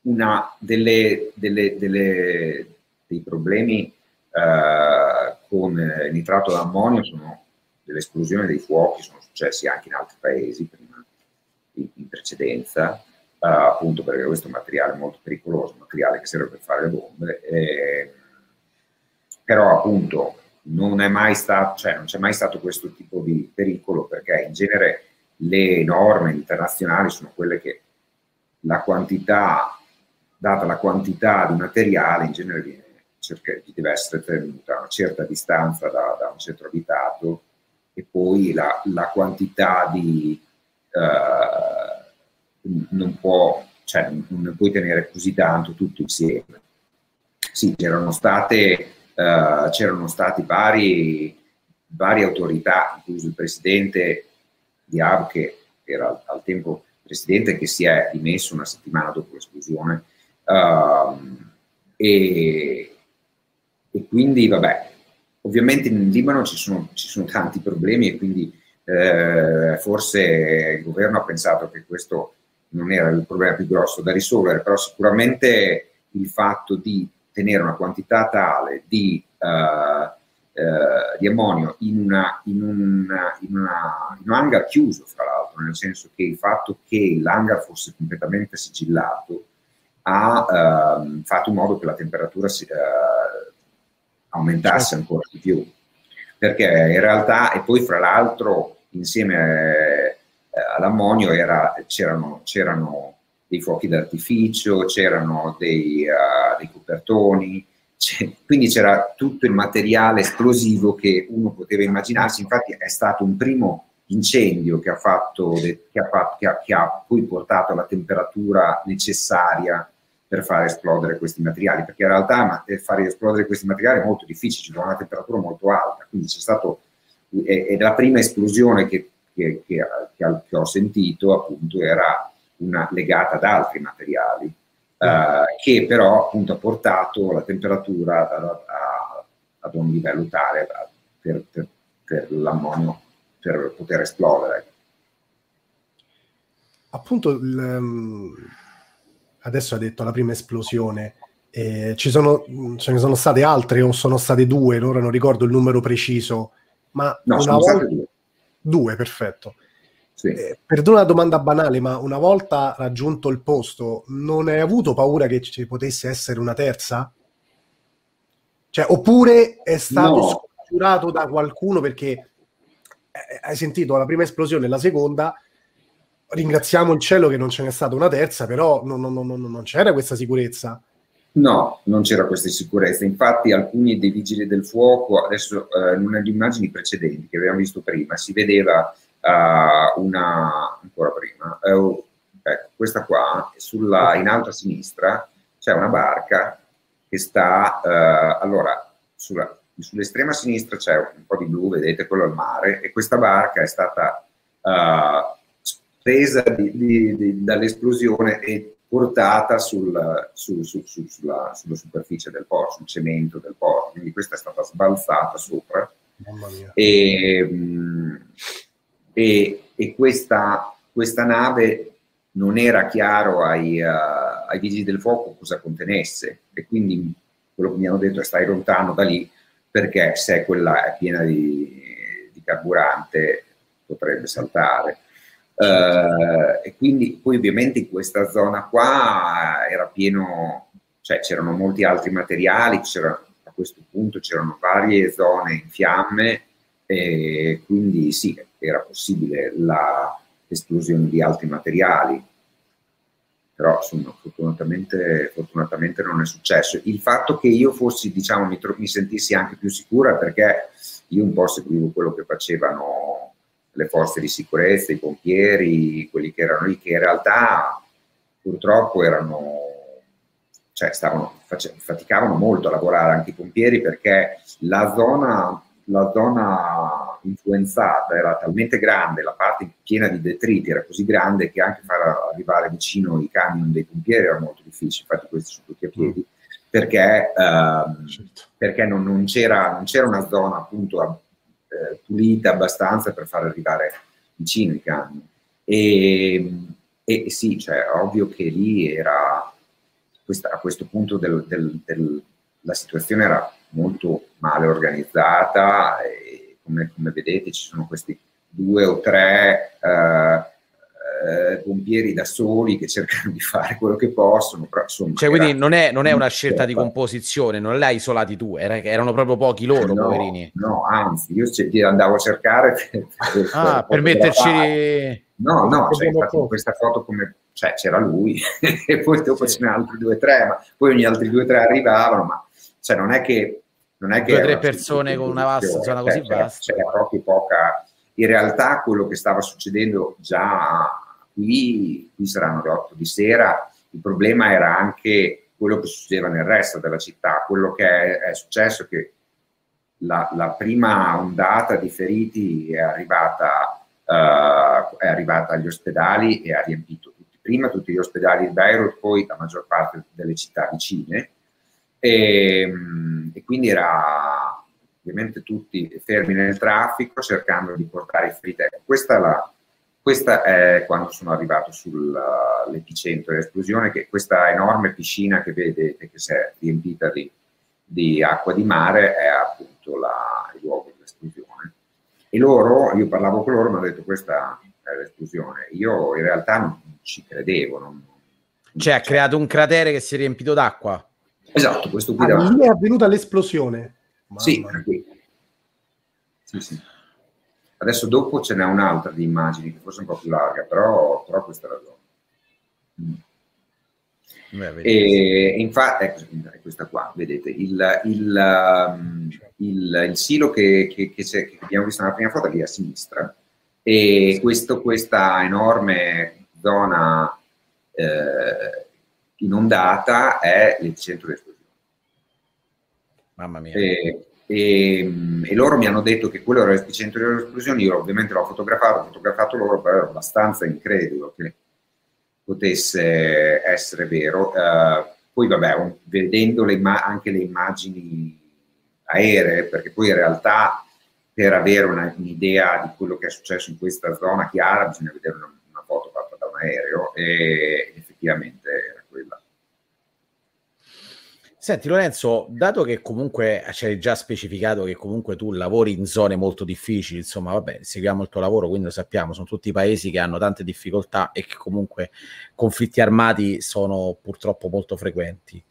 una delle, delle, delle, dei problemi eh, con il nitrato d'ammonio sono dell'esplosione dei fuochi, sono successi anche in altri paesi prima, in, in precedenza, eh, appunto perché questo è un materiale molto pericoloso, un materiale che serve per fare le bombe, eh, però appunto non, è mai stato, cioè, non c'è mai stato questo tipo di pericolo perché in genere le norme internazionali sono quelle che la quantità data la quantità di materiale, in genere viene, cerca, deve essere tenuta a una certa distanza da, da un centro abitato e poi la, la quantità di... Uh, non può, cioè, non puoi tenere così tanto tutto insieme. Sì, c'erano state, uh, c'erano stati vari, varie autorità, incluso il presidente di AV, che era al, al tempo presidente, che si è dimesso una settimana dopo l'esplosione, Uh, e, e, quindi, vabbè, ovviamente in Libano ci sono, ci sono tanti problemi e quindi eh, forse il governo ha pensato che questo non era il problema più grosso da risolvere, però sicuramente il fatto di tenere una quantità tale di, uh, uh, di ammonio in, una, in, una, in, una, in un hangar chiuso, fra l'altro, nel senso che il fatto che l'hangar fosse completamente sigillato ha ehm, fatto in modo che la temperatura si, eh, aumentasse certo. ancora di più. Perché in realtà, e poi fra l'altro insieme eh, all'ammonio era, c'erano, c'erano, dei fuochi d'artificio, c'erano dei, uh, dei copertoni, quindi c'era tutto il materiale esplosivo che uno poteva immaginarsi. Infatti è stato un primo incendio che ha, fatto, che ha, che ha, che ha poi portato alla temperatura necessaria per far esplodere questi materiali, perché in realtà fare esplodere questi materiali è molto difficile, ci vuole una temperatura molto alta, quindi c'è stato, è, è la prima esplosione che, che, che, che, ho sentito appunto era una legata ad altri materiali, mm. eh, che però appunto ha portato la temperatura a, a, ad un livello tale per, per, per l'ammonio per poter esplodere. Appunto, il, adesso ha detto la prima esplosione, eh, ci sono, ce ne sono state altre o sono state due, ora non ricordo il numero preciso, ma no, una volta... Due. due. perfetto. Sì. Eh, perdona la domanda banale, ma una volta raggiunto il posto, non hai avuto paura che ci potesse essere una terza? Cioè, oppure è stato no. scongiurato da qualcuno perché eh, hai sentito la prima esplosione e la seconda, ringraziamo il cielo che non ce n'è stata una terza, però non, non, non, non c'era questa sicurezza. No, non c'era questa sicurezza. Infatti, alcuni dei vigili del fuoco, adesso eh, in una delle immagini precedenti che abbiamo visto prima, si vedeva uh, una ancora prima, uh, ecco, questa qua, sulla, in alto a sinistra c'è una barca che sta uh, allora sulla, sull'estrema sinistra c'è un po' di blu, vedete quello al mare, e questa barca è stata presa di, di, di, dall'esplosione e portata sul, su, su, su, sulla, sulla, superficie del porto, sul cemento del porto. Quindi questa è stata sbalzata sopra. E, e, e questa, questa, nave non era chiaro ai, uh, ai vigili del fuoco cosa contenesse e quindi quello che mi hanno detto è stai lontano da lì perché se quella è piena di, di carburante potrebbe saltare. Uh, e quindi poi ovviamente in questa zona qua era pieno, cioè c'erano molti altri materiali, a questo punto c'erano varie zone in fiamme e quindi sì, era possibile l'esplosione di altri materiali, però insomma, fortunatamente, fortunatamente, non è successo. Il fatto che io fossi, diciamo, mi, mi sentissi anche più sicura perché io un po' seguivo quello che facevano le forze di sicurezza, i pompieri, quelli che erano lì, che in realtà purtroppo erano, cioè stavano, face, faticavano molto a lavorare anche i pompieri perché la zona, la zona influenzata era talmente grande, la parte piena di detriti era così grande che anche far arrivare vicino i camion dei pompieri era molto difficile, infatti questi sono tutti a piedi, perché, ehm, certo. perché non, non, c'era, non, c'era, una zona appunto eh, pulita abbastanza per far arrivare vicino i camion. E, e sì, cioè, ovvio che lì era, questa, a questo punto del, del, del, la situazione era molto male organizzata e come, come vedete ci sono questi due o tre eh, eh, pompieri da soli che cercano di fare quello che possono. Però, insomma, cioè, quindi non è, non è, una scelta di composizione, non l'hai isolati tu, era, erano proprio pochi loro, no, poverini. No, anzi, io andavo a cercare per, per, ah, per metterci... No, no, cioè, questa foto come cioè, c'era lui e poi dopo sì. ce n'erano altri due o tre, ma poi ogni altri due o tre arrivavano, ma cioè, non è che... Non è che due o tre persone con una vasta zona così c'era, vasta. C'era proprio poca... In realtà quello che stava succedendo già qui, qui saranno le 8 di sera, il problema era anche quello che succedeva nel resto della città, quello che è, è successo che la, la, prima ondata di feriti è arrivata, uh, è arrivata agli ospedali e ha riempito tutti, prima tutti gli ospedali di Beirut, poi la maggior parte delle città vicine. E, e quindi era ovviamente tutti fermi nel traffico cercando di portare i feriti. Ecco, questa è la, questa è quando sono arrivato sull'epicentro dell'esplosione, che questa enorme piscina che vedete che si è riempita di, di acqua di mare è appunto la, il luogo dell'esplosione. E loro, io parlavo con loro, mi hanno detto questa è l'esplosione. Io in realtà non ci credevo. Non, cioè ha creato un cratere che si è riempito d'acqua. Esatto, questo qui ah, Lì è avvenuta l'esplosione. Sì, sì, sì. Adesso dopo ce n'è un'altra di immagini, che forse è un po' più larga, però, però questa è la zona. Mm. Beh, e infatti, ecco, è questa qua, vedete, il, il, um, il, il silo che, che, che, che, abbiamo visto nella prima foto è lì a sinistra e questo, questa enorme zona eh, inondata è l'epicentro dell'esplosione. Mamma mia. E, e, e, loro mi hanno detto che quello era l'epicentro delle esplosioni, io ovviamente l'ho fotografato, ho fotografato loro, però era abbastanza incredulo che potesse essere vero. Uh, poi vabbè, vedendo le anche le immagini aeree, perché poi in realtà per avere una, un'idea di quello che è successo in questa zona chiara bisogna vedere una, una foto fatta da un aereo e effettivamente. Senti Lorenzo, dato che comunque ci hai già specificato che comunque tu lavori in zone molto difficili, insomma, vabbè, seguiamo il tuo lavoro, quindi lo sappiamo, sono tutti paesi che hanno tante difficoltà e che comunque conflitti armati sono purtroppo molto frequenti.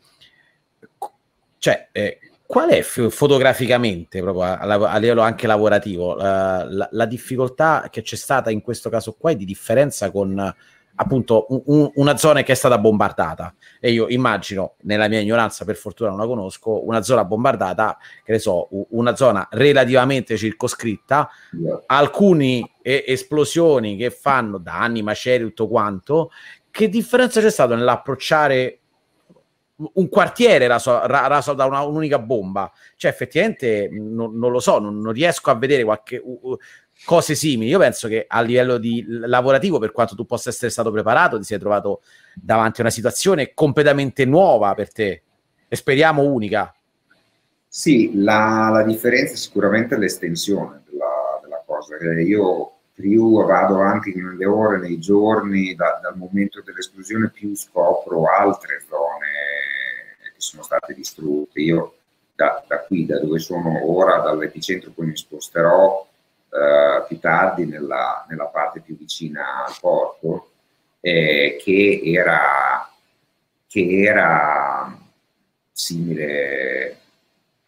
Cioè, eh, qual è fotograficamente, proprio a, a, livello anche lavorativo, uh, la, la difficoltà che c'è stata in questo caso qua è di differenza con appunto un, una zona che è stata bombardata. E io immagino nella mia ignoranza per fortuna non la conosco una zona bombardata che ne so una zona relativamente circoscritta. Yeah. alcune eh, esplosioni che fanno danni macerie tutto quanto. Che differenza c'è stato nell'approcciare un quartiere raso, raso da una, un'unica bomba? Cioè effettivamente non, non lo so non, non, riesco a vedere qualche uh, cose simili. Io penso che a livello di lavorativo, per quanto tu possa essere stato preparato, ti sei trovato davanti a una situazione completamente nuova per te e speriamo unica. Sì, la, la differenza è sicuramente l'estensione della, della, cosa. Io più vado avanti nelle ore, nei giorni, da, dal momento dell'esplosione, più scopro altre zone che sono state distrutte. Io da, da qui, da dove sono ora, dall'epicentro poi mi sposterò, eh, più tardi nella, nella, parte più vicina al porto, eh, che era, che era simile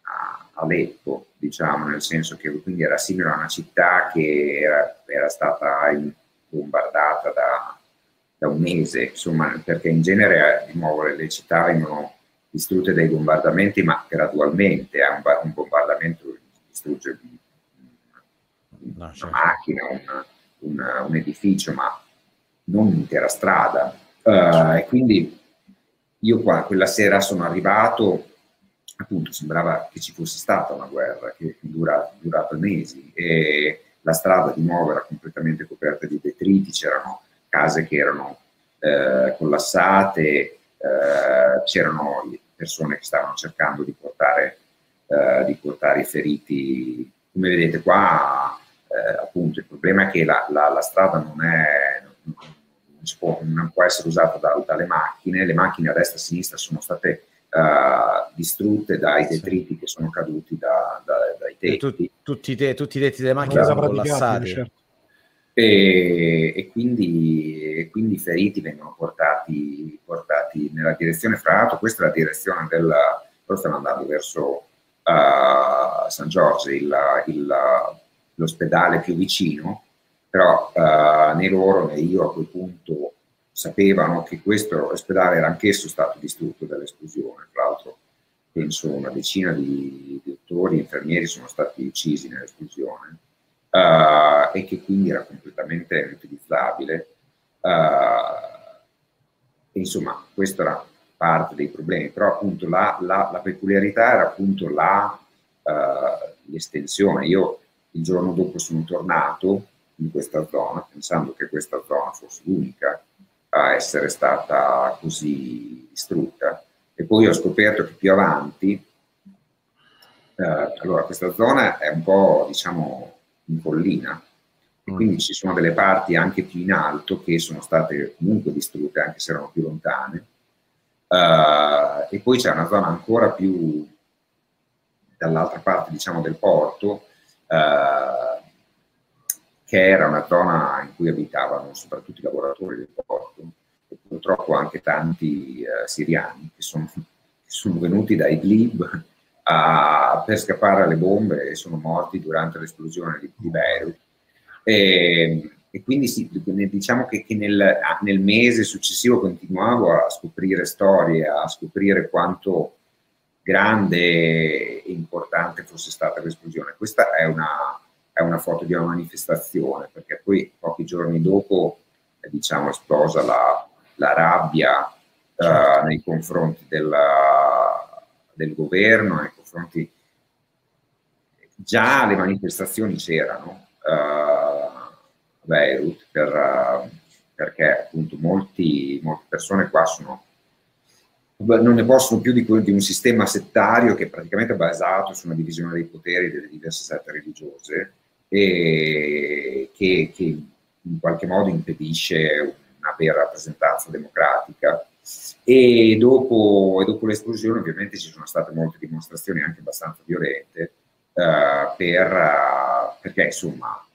a Aleppo, diciamo, nel senso che quindi era simile a una città che era, era stata bombardata da, da, un mese, insomma, perché in genere di nuovo le, le città vengono distrutte dai bombardamenti, ma gradualmente, eh, un, un bombardamento distrugge no, certo. una macchina, una, un, un, edificio, ma non un'intera strada. Uh, e quindi io qua quella sera sono arrivato, appunto sembrava che ci fosse stata una guerra che dura, durata mesi e la strada di nuovo era completamente coperta di detriti, c'erano case che erano eh, collassate, eh, c'erano persone che stavano cercando di portare, eh, di portare i feriti. Come vedete qua, eh, appunto, il problema è che la, la, la strada non è... Non, può, non può essere usata da, dalle macchine, le macchine a destra e a sinistra sono state uh, distrutte dai detriti che sono caduti da, da, dai tetti. Tu, tutti, te, tutti, i tetti delle macchine sono collassati. Certo. E, e, quindi, e, quindi, i feriti vengono portati, portati, nella direzione, fra l'altro questa è la direzione del, loro stanno andando verso uh, San Giorgio, il, il, l'ospedale più vicino, però uh, né loro né io a quel punto sapevano che questo ospedale era anch'esso stato distrutto dall'esplosione, tra l'altro penso una decina di, di dottori infermieri sono stati uccisi nell'esplosione uh, e che quindi era completamente inutilizzabile. Uh, insomma, questo era parte dei problemi, però appunto la, la, la peculiarità era appunto la, uh, l'estensione. Io il giorno dopo sono tornato in questa zona, pensando che questa zona fosse l'unica a essere stata così distrutta. E poi ho scoperto che più avanti, eh, allora questa zona è un po', diciamo, in collina, e mm. quindi ci sono delle parti anche più in alto che sono state comunque distrutte, anche se erano più lontane. Uh, e poi c'è una zona ancora più dall'altra parte, diciamo, del porto, uh, che era una zona in cui abitavano soprattutto i lavoratori del porto e purtroppo anche tanti uh, siriani che sono, che sono, venuti da Idlib a, per scappare alle bombe e sono morti durante l'esplosione di, di Beirut. E, e quindi sì, diciamo che, che nel, nel, mese successivo continuavo a scoprire storie, a scoprire quanto grande e importante fosse stata l'esplosione. Questa è una, è una foto di una manifestazione, perché poi pochi giorni dopo è diciamo, esplosa la, la rabbia uh, nei confronti della, del governo, nei confronti... Già le manifestazioni c'erano uh, a Beirut per, perché appunto molti, molte persone qua sono non ne possono più di, un sistema settario che è praticamente basato su una divisione dei poteri delle diverse sette religiose e che, che in qualche modo impedisce una vera rappresentanza democratica. E dopo, e dopo, l'esplosione ovviamente ci sono state molte dimostrazioni anche abbastanza violente uh, per, uh, perché insomma eh,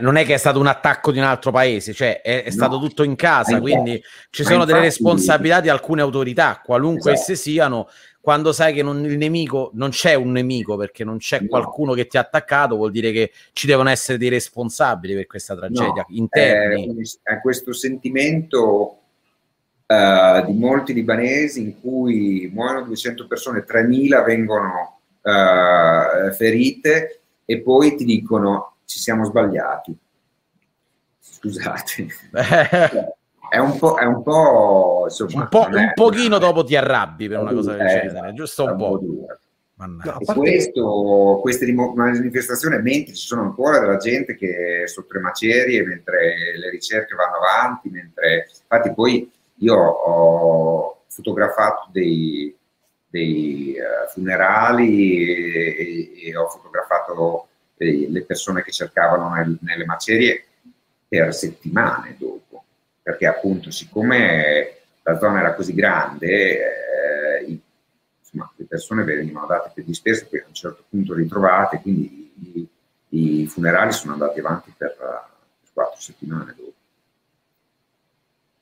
non è che è stato un attacco di un altro paese, cioè è, è stato tutto in casa, quindi ci sono infatti, delle responsabilità di alcune autorità, qualunque esatto. esse siano, quando sai che non, il nemico non c'è un nemico perché non c'è no. qualcuno che ti ha attaccato, vuol dire che ci devono essere dei responsabili per questa tragedia no. interni. È, è questo sentimento uh, di molti libanesi in cui muoiono 200 persone, 3.000 vengono uh, ferite e poi ti dicono ci siamo sbagliati. Scusate. è un po', è un po', insomma, un, po', un pochino dopo ti arrabbi per una cosa del eh, genere, giusto un, po'. No, questo, queste manifestazioni, mentre ci sono ancora della gente che è sotto le macerie, mentre le ricerche vanno avanti, mentre infatti poi io ho fotografato dei, dei uh, funerali e, e, e, ho fotografato le persone che cercavano nel, nelle macerie per settimane dopo, perché appunto siccome la zona era così grande, eh, insomma, le persone venivano date per disperse, poi a un certo punto ritrovate, quindi i, i funerali sono andati avanti per, per quattro settimane dopo.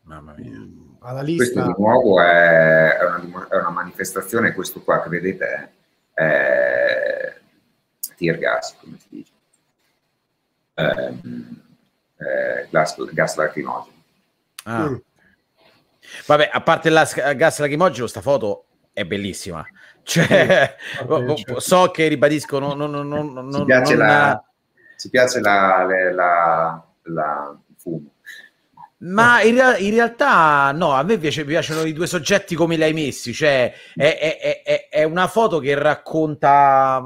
Mamma mia. alla lista. Questo di nuovo è, è, una, è una, manifestazione, questo qua che vedete è tear gas, come si dice, ehm, gas, gas lacrimogeno. Ah. Mm. Vabbè, a parte il gas lacrimogeno, sta foto è bellissima. Cioè, so che ribadisco, non, non, non, non, ci piace, non, la, ci piace la, la, la, fumo. Ma in, in, realtà no, a me piace, piacciono i due soggetti come li hai messi, cioè è, è, è, è una foto che racconta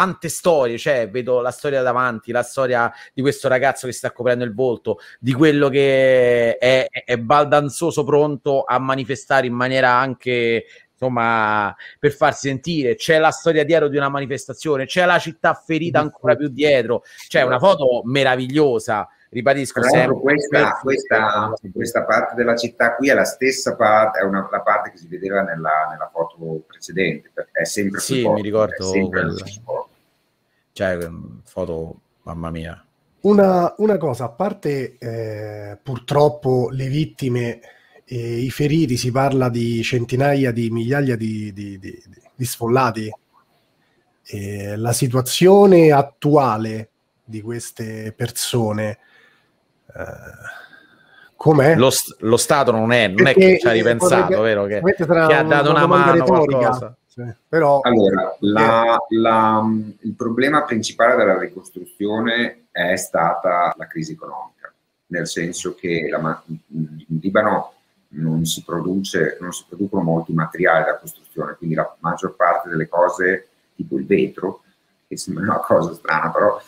tante storie, cioè vedo la storia davanti, la storia di questo ragazzo che sta coprendo il volto, di quello che è, è baldanzoso pronto a manifestare in maniera anche insomma per farsi sentire. C'è la storia dietro di una manifestazione c'è la città ferita ancora più dietro. C'è una foto meravigliosa ribadisco sempre. questa, questa, questa, parte della città qui è la stessa parte è una, la parte che si vedeva nella, nella foto precedente è sempre sì mi ricordo cioè foto mamma mia una, una cosa a parte eh, purtroppo le vittime e i feriti, si parla di centinaia di migliaia di, di, di, di sfollati. E la situazione attuale di queste persone eh, com'è? Lo, lo, Stato non è, non è che ci ha ripensato, vero? Che, che ha dato una, una mano retorica. Però, allora, la, la, il problema principale della ricostruzione è stata la crisi economica, nel senso che la, in Libano non si, produce, non si producono molti materiali da costruzione, quindi la maggior parte delle cose, tipo il vetro, che sembra una cosa strana, però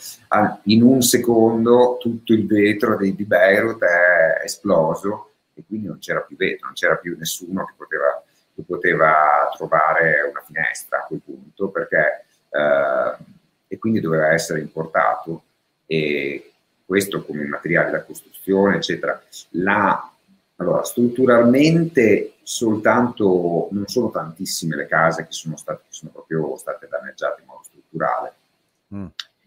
in un secondo tutto il vetro di Beirut è esploso e quindi non c'era più vetro, non c'era più nessuno che poteva, che poteva trovare una finestra a quel punto, perché, eh, e quindi doveva essere importato e questo come materiale da costruzione, eccetera. La allora, strutturalmente soltanto, non sono tantissime le case che sono, state, che sono proprio state danneggiate in modo strutturale. Mm.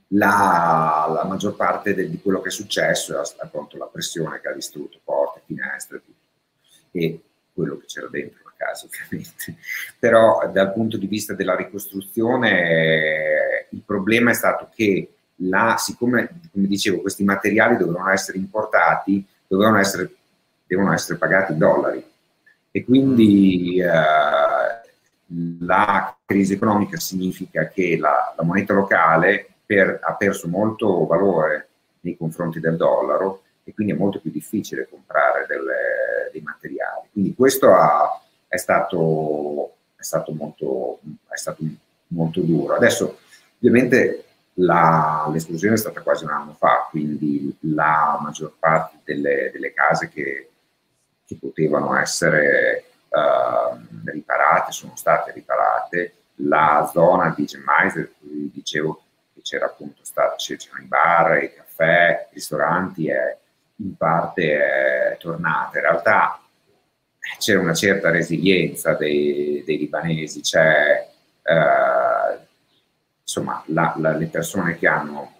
La, la, maggior parte de, di quello che è successo è appunto la pressione che ha distrutto porte, finestre tutto. e quello che c'era dentro la casa ovviamente. Però dal punto di vista della ricostruzione il problema è stato che la, siccome, come dicevo, questi materiali dovevano essere importati, dovevano essere devono essere pagati in dollari. E quindi eh, la crisi economica significa che la, la moneta locale per, ha perso molto valore nei confronti del dollaro e quindi è molto più difficile comprare delle, dei materiali. Quindi questo ha, è, stato, è, stato molto, è stato molto duro. Adesso ovviamente la, l'esplosione è stata quasi un anno fa, quindi la maggior parte delle, delle case che che potevano essere uh, riparate, sono state riparate. La zona di Gemmaise, cui dicevo che c'era appunto stato, c'erano i bar, i caffè, i ristoranti, è in parte è tornata. In realtà c'è una certa resilienza dei, dei libanesi, c'è uh, insomma la, la, le persone che hanno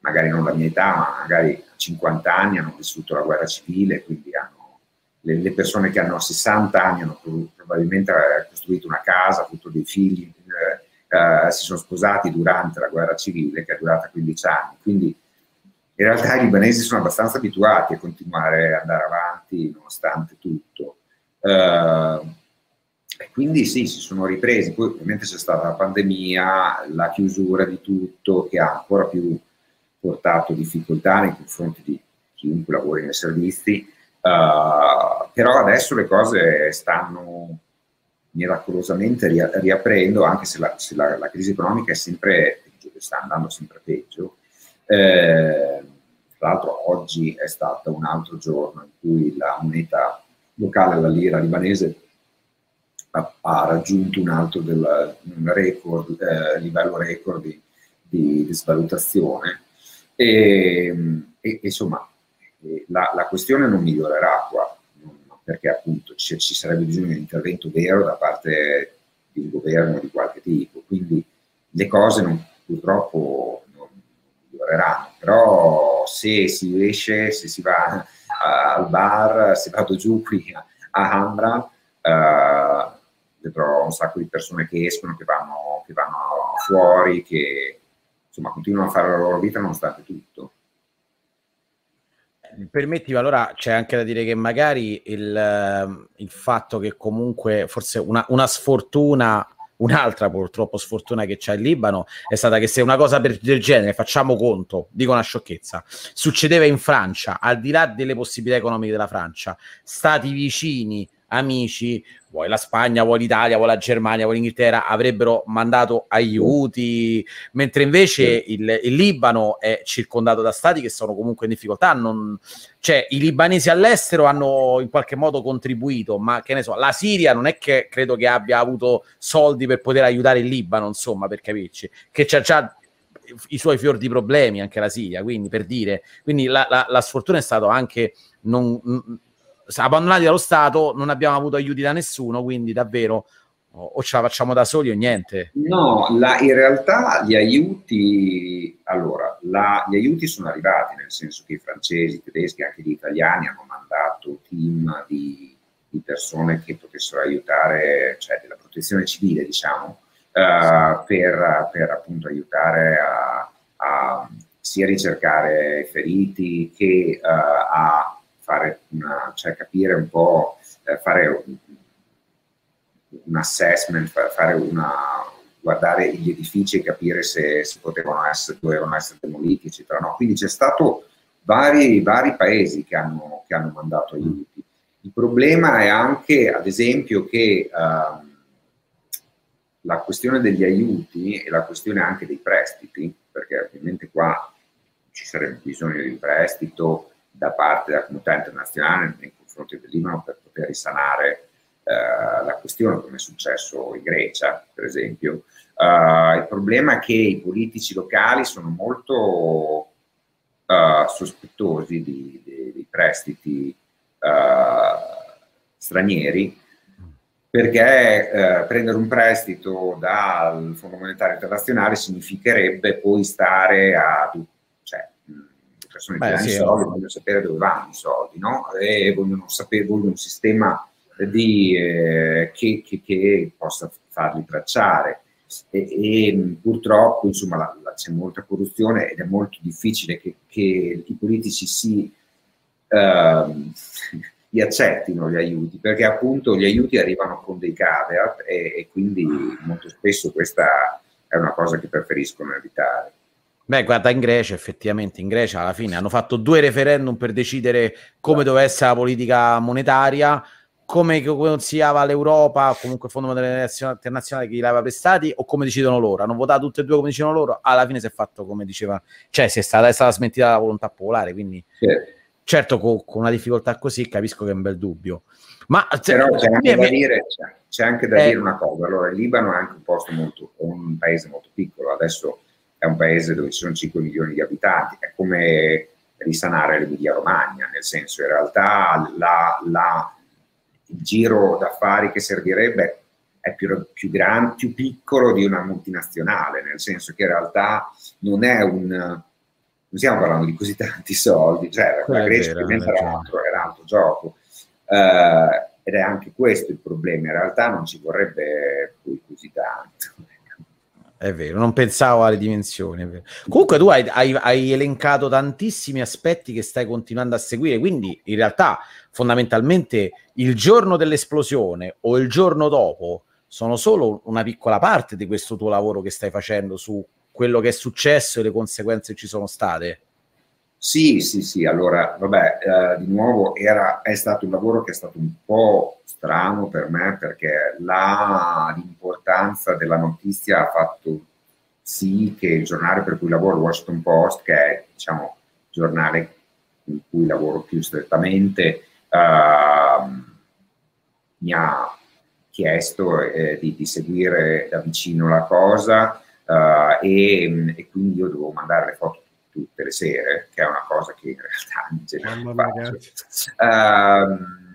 magari non la mia età, ma magari 50 anni hanno vissuto la guerra civile, quindi hanno le, le, persone che hanno 60 anni hanno probabilmente costruito una casa, avuto dei figli, eh, eh, si sono sposati durante la guerra civile che è durata 15 anni. Quindi in realtà i libanesi sono abbastanza abituati a continuare ad andare avanti nonostante tutto. Uh, e quindi sì, si sono ripresi. Poi ovviamente c'è stata la pandemia, la chiusura di tutto che ha ancora più portato difficoltà nei confronti di chiunque lavori nei servizi Uh, però adesso le cose stanno miracolosamente riaprendo, anche se la, se la, la crisi economica è sempre sta andando sempre peggio. Eh, tra l'altro oggi è stato un altro giorno in cui la moneta locale, la lira libanese, ha, ha raggiunto un altro del, un record, eh, livello record di, di, di svalutazione. E, e, insomma, la, la, questione non migliorerà qua, perché appunto ci, ci, sarebbe bisogno di un intervento vero da parte di un governo di qualche tipo, quindi le cose non, purtroppo non miglioreranno, però se si riesce, se si va al bar, se vado giù qui a, a Handra eh, vedrò un sacco di persone che escono, che vanno, che vanno fuori, che insomma continuano a fare la loro vita nonostante tutto. Permettimi, allora c'è anche da dire che magari il, ehm, il fatto che comunque forse una, una, sfortuna, un'altra purtroppo sfortuna che c'è in Libano è stata che se una cosa del genere, facciamo conto, dico una sciocchezza, succedeva in Francia, al di là delle possibilità economiche della Francia, stati vicini amici, vuoi la Spagna, vuoi l'Italia, vuoi la Germania, vuoi l'Inghilterra, avrebbero mandato aiuti, mentre invece sì. il, il, Libano è circondato da stati che sono comunque in difficoltà. Non, cioè, i libanesi all'estero hanno in qualche modo contribuito, ma che ne so, la Siria non è che credo che abbia avuto soldi per poter aiutare il Libano, insomma, per capirci, che c'ha già i suoi fior di problemi anche la Siria, quindi per dire, quindi la, la, la sfortuna è stato anche non, abbandonati dallo Stato, non abbiamo avuto aiuti da nessuno, quindi davvero o ce la facciamo da soli o niente? No, la, in realtà gli aiuti, allora, la, gli aiuti sono arrivati, nel senso che i francesi, i tedeschi, anche gli italiani hanno mandato team di, di persone che potessero aiutare, cioè della protezione civile, diciamo, uh, per, per, appunto aiutare a, a sia ricercare feriti che uh, a fare una, cioè capire un po', eh, fare un, un assessment, fare una, guardare gli edifici e capire se, se potevano essere, dovevano essere demoliti, eccetera. No, quindi c'è stato vari, vari paesi che hanno, che hanno, mandato aiuti. Il problema è anche, ad esempio, che um, la questione degli aiuti e la questione anche dei prestiti, perché ovviamente qua ci sarebbe bisogno di un prestito da parte della comunità internazionale nei confronti del Libano per poter risanare eh, la questione, come è successo in Grecia, per esempio. Uh, il problema è che i politici locali sono molto uh, sospettosi di, di, di prestiti uh, stranieri perché prendere un prestito dal Fondo Monetario Internazionale significherebbe poi stare a persone Beh, che hanno sì, i soldi vogliono sapere dove vanno i soldi, no? E vogliono sapere, vogliono un sistema di, eh, che, che, che, possa farli tracciare. E, e purtroppo insomma, la, la, c'è molta corruzione ed è molto difficile che, che i politici si uh, li accettino gli aiuti, perché appunto gli aiuti arrivano con dei caveat e, e quindi molto spesso questa è una cosa che preferiscono evitare. Beh, guarda, in Grecia, effettivamente, in Grecia alla fine hanno fatto due referendum per decidere come doveva essere la politica monetaria, come consigliava l'Europa, comunque il Fondo Monetario Internazionale che gli aveva prestati, o come decidono loro. Hanno votato tutte e due come dicevano loro, alla fine si è fatto come diceva, cioè si è stata, è stata smentita la volontà popolare, quindi sì. certo con, con, una difficoltà così capisco che è un bel dubbio. Ma Però c'è anche, da, dire, c'è, c'è anche da eh, dire una cosa, allora il Libano è anche un posto molto, un paese molto piccolo, adesso è un paese dove ci sono 5 milioni di abitanti, è come risanare l'Emilia Romagna, nel senso in realtà la, la, il giro d'affari che servirebbe è più, più, gran, più piccolo di una multinazionale, nel senso che in realtà non è un... non stiamo parlando di così tanti soldi, cioè la Grecia ovviamente era, altro, era altro gioco. Uh, ed è anche questo il problema, in realtà non ci vorrebbe poi così tanto. È vero, non pensavo alle dimensioni. Comunque tu hai, hai, hai, elencato tantissimi aspetti che stai continuando a seguire, quindi in realtà fondamentalmente il giorno dell'esplosione o il giorno dopo sono solo una piccola parte di questo tuo lavoro che stai facendo su quello che è successo e le conseguenze che ci sono state. Sì, sì, sì, allora, vabbè, eh, di nuovo era, è stato un lavoro che è stato un po' strano per me perché la, l'importanza della notizia ha fatto sì che il giornale per cui lavoro, Washington Post, che è diciamo, il giornale in cui lavoro più strettamente, uh, mi ha chiesto eh, di, di, seguire da vicino la cosa uh, e, e, quindi io dovevo mandare le foto tutte le sere, che è una cosa che in realtà in generale faccio. Uh,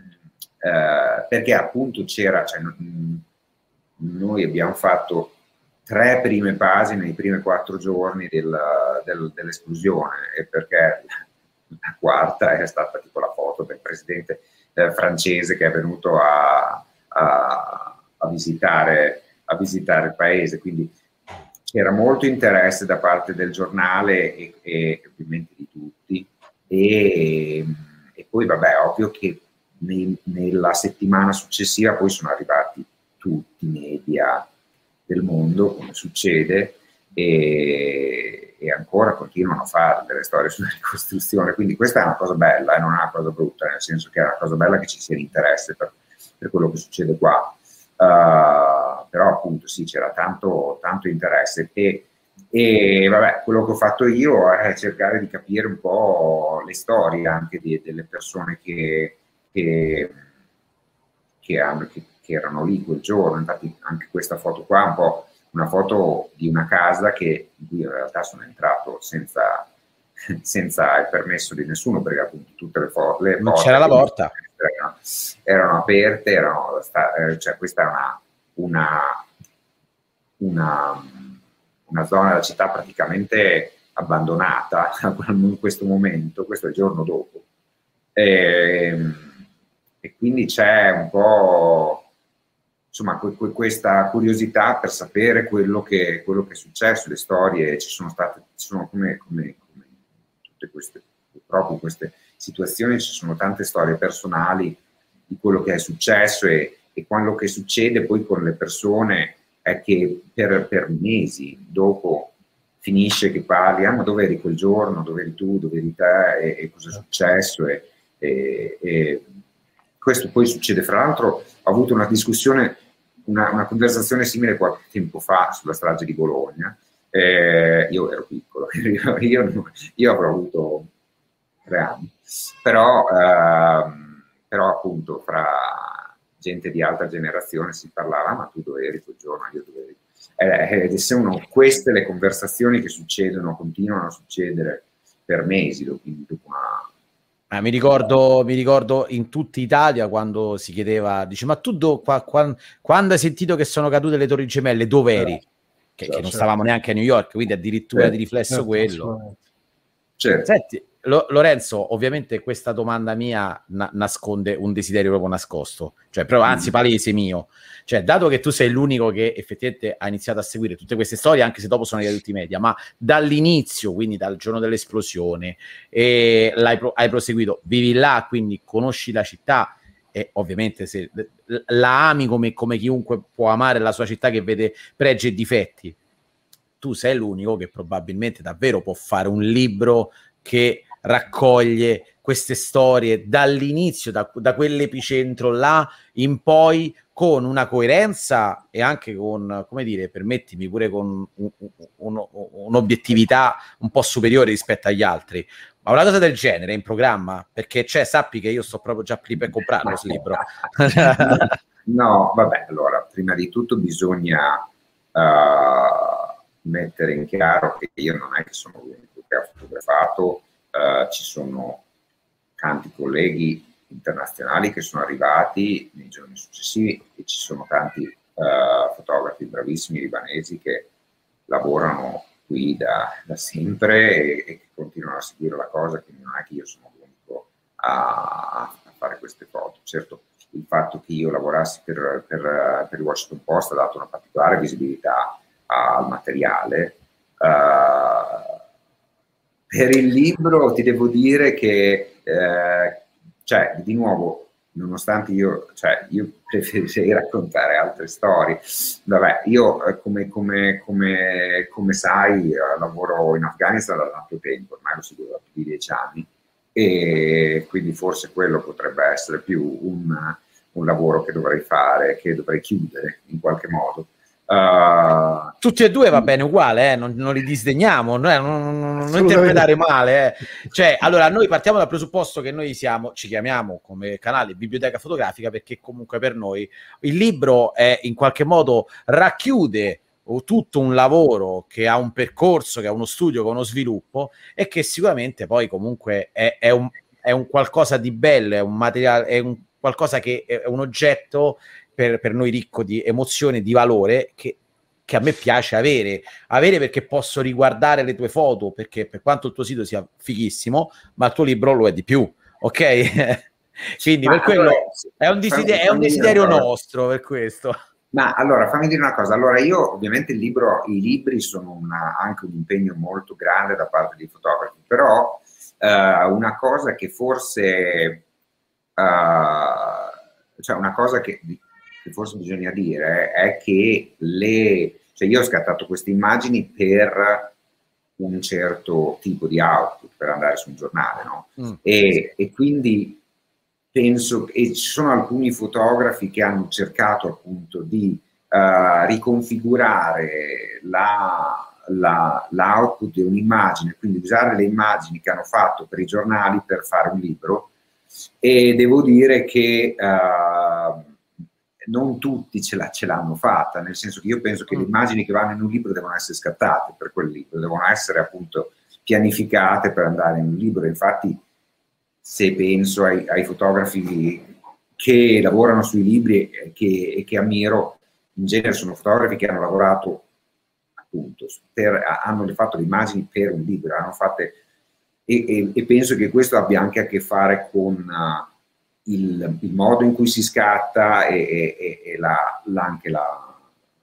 eh, perché appunto c'era, cioè, noi abbiamo fatto tre prime pagine nei primi quattro giorni del, del, dell'esplosione e perché la quarta è stata tipo la foto del presidente eh, francese che è venuto a, a, a, visitare, a visitare il paese. Quindi c'era molto interesse da parte del giornale e, e ovviamente di tutti. E, e poi, vabbè, ovvio che nei, nella settimana successiva poi sono arrivati tutti i media del mondo, come succede, e, e, ancora continuano a fare delle storie sulla ricostruzione. Quindi questa è una cosa bella e eh, non è una cosa brutta, nel senso che è una cosa bella che ci sia interesse per, per quello che succede qua. Uh, però appunto sì, c'era tanto, tanto interesse e, e vabbè, quello che ho fatto io è cercare di capire un po' le storie anche di, delle persone che, che, che, hanno, che erano lì quel giorno. Infatti anche questa foto qua è un po' una foto di una casa che, in cui in realtà sono entrato senza, senza il permesso di nessuno, perché appunto tutte le foto... Le non c'era la porta. Erano, erano aperte, erano, eh, cioè questa è una, una, una, una zona della città praticamente abbandonata in questo momento, questo è il giorno dopo. E, ehm, e quindi c'è un po' insomma, que- que- questa curiosità per sapere quello che, quello che, è successo, le storie ci sono state, ci sono come, come tutte queste, proprio queste situazioni, ci sono tante storie personali di quello che è successo e, e quello che succede poi con le persone è che per, per mesi dopo finisce che parli, ah ma dove eri quel giorno, dove eri tu, dove eri te e, e cosa è successo e, e, e, questo poi succede. Fra l'altro ho avuto una discussione una, una, conversazione simile qualche tempo fa sulla strage di Bologna. Eh, io ero piccolo, io, io, io, avrò avuto tre anni, però, ehm, però appunto fra gente di alta generazione si parlava, ma tu dove eri quel giorno, io dove eri. Eh, eh, sono queste le conversazioni che succedono, continuano a succedere per mesi dopo, dopo una, Ah, mi, ricordo, mi, ricordo, in tutta Italia quando si chiedeva, dice, ma tu do, qua, qua, quando hai sentito che sono cadute le torri gemelle, dove eri? Certo. Che, che non certo. stavamo neanche a New York, quindi addirittura di riflesso quello. Certo. Senti, lo, Lorenzo, ovviamente questa domanda mia na- nasconde un desiderio proprio nascosto, cioè, però, anzi mm. palese mio. Cioè, dato che tu sei l'unico che effettivamente ha iniziato a seguire tutte queste storie, anche se dopo sono arrivati tutti i media, ma dall'inizio, quindi dal giorno dell'esplosione, e l'hai pro- hai proseguito, vivi là, quindi conosci la città, e ovviamente se la ami come, come chiunque può amare la sua città che vede pregi e difetti, tu sei l'unico che probabilmente davvero può fare un libro che raccoglie queste storie dall'inizio, da, da quell'epicentro là in poi con una coerenza e anche con, come dire, permettimi pure con un, un, un'obiettività un po' superiore rispetto agli altri. Ma una cosa del genere in programma? Perché c'è, sappi che io sto proprio già lì per comprarlo questo libro. no, vabbè, allora, prima di tutto bisogna uh, mettere in chiaro che io non è che sono l'unico che ha fotografato eh, ci sono tanti colleghi internazionali che sono arrivati nei giorni successivi e ci sono tanti uh, fotografi bravissimi libanesi che lavorano qui da, da sempre e, e, continuano a seguire la cosa, quindi non è che io sono l'unico a, a fare queste foto. Certo, il fatto che io lavorassi per, per, per il Washington Post ha dato una particolare visibilità al materiale. Uh, per il libro ti devo dire che, eh, cioè, di nuovo, nonostante io, cioè, io preferirei raccontare altre storie, vabbè, io eh, come, come, come, come sai eh, lavoro in Afghanistan da tanto tempo, ormai lo seguo da più di dieci anni, e quindi forse quello potrebbe essere più un, un lavoro che dovrei fare, che dovrei chiudere in qualche modo. Uh, Tutti e due va bene uguale, eh? non, non, li disdegniamo, non, non, non interpretare male. Eh? Cioè, allora, noi partiamo dal presupposto che noi siamo, ci chiamiamo come canale Biblioteca Fotografica perché comunque per noi il libro è in qualche modo racchiude tutto un lavoro che ha un percorso, che ha uno studio, che ha uno sviluppo e che sicuramente poi comunque è, è, un, è un qualcosa di bello, è un materiale, è un qualcosa che è un oggetto per, per noi ricco di emozione, di valore, che, che, a me piace avere. Avere perché posso riguardare le tue foto, perché per quanto il tuo sito sia fighissimo, ma il tuo libro lo è di più, ok? Quindi Ma per quello allora, è un desiderio, è un desiderio nostro per questo. Ma allora fammi dire una cosa, allora io ovviamente il libro, i libri sono una, anche un impegno molto grande da parte dei fotografi, però uh, una cosa che forse, uh, cioè una cosa che, che, forse bisogna dire è che le, cioè io ho scattato queste immagini per un certo tipo di output, per andare su un giornale, no? Mm. E, e quindi penso che ci sono alcuni fotografi che hanno cercato appunto di uh, riconfigurare la, la, l'output di un'immagine, quindi usare le immagini che hanno fatto per i giornali per fare un libro e devo dire che uh, non tutti ce, la, ce, l'hanno fatta, nel senso che io penso che le mm. immagini che vanno in un libro devono essere scattate per quel libro, devono essere appunto pianificate per andare in un libro, infatti se penso ai, ai fotografi che lavorano sui libri e che, che, ammiro, in genere sono fotografi che hanno lavorato appunto, per, hanno fatto le immagini per un libro, hanno fatte, e, e, e penso che questo abbia anche a che fare con uh, il, il, modo in cui si scatta e, e la, la, anche la,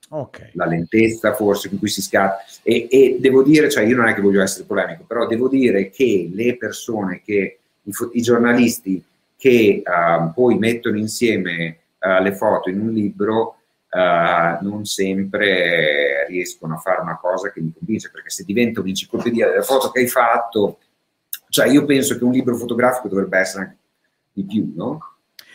okay. la, lentezza forse con cui si scatta. E, devo dire, cioè io non è che voglio essere polemico, però devo dire che le persone che i, i giornalisti che uh, poi mettono insieme uh, le foto in un libro uh, non sempre riescono a fare una cosa che mi convince, perché se diventa un'enciclopedia delle foto che hai fatto, cioè io penso che un libro fotografico dovrebbe essere anche di più, no?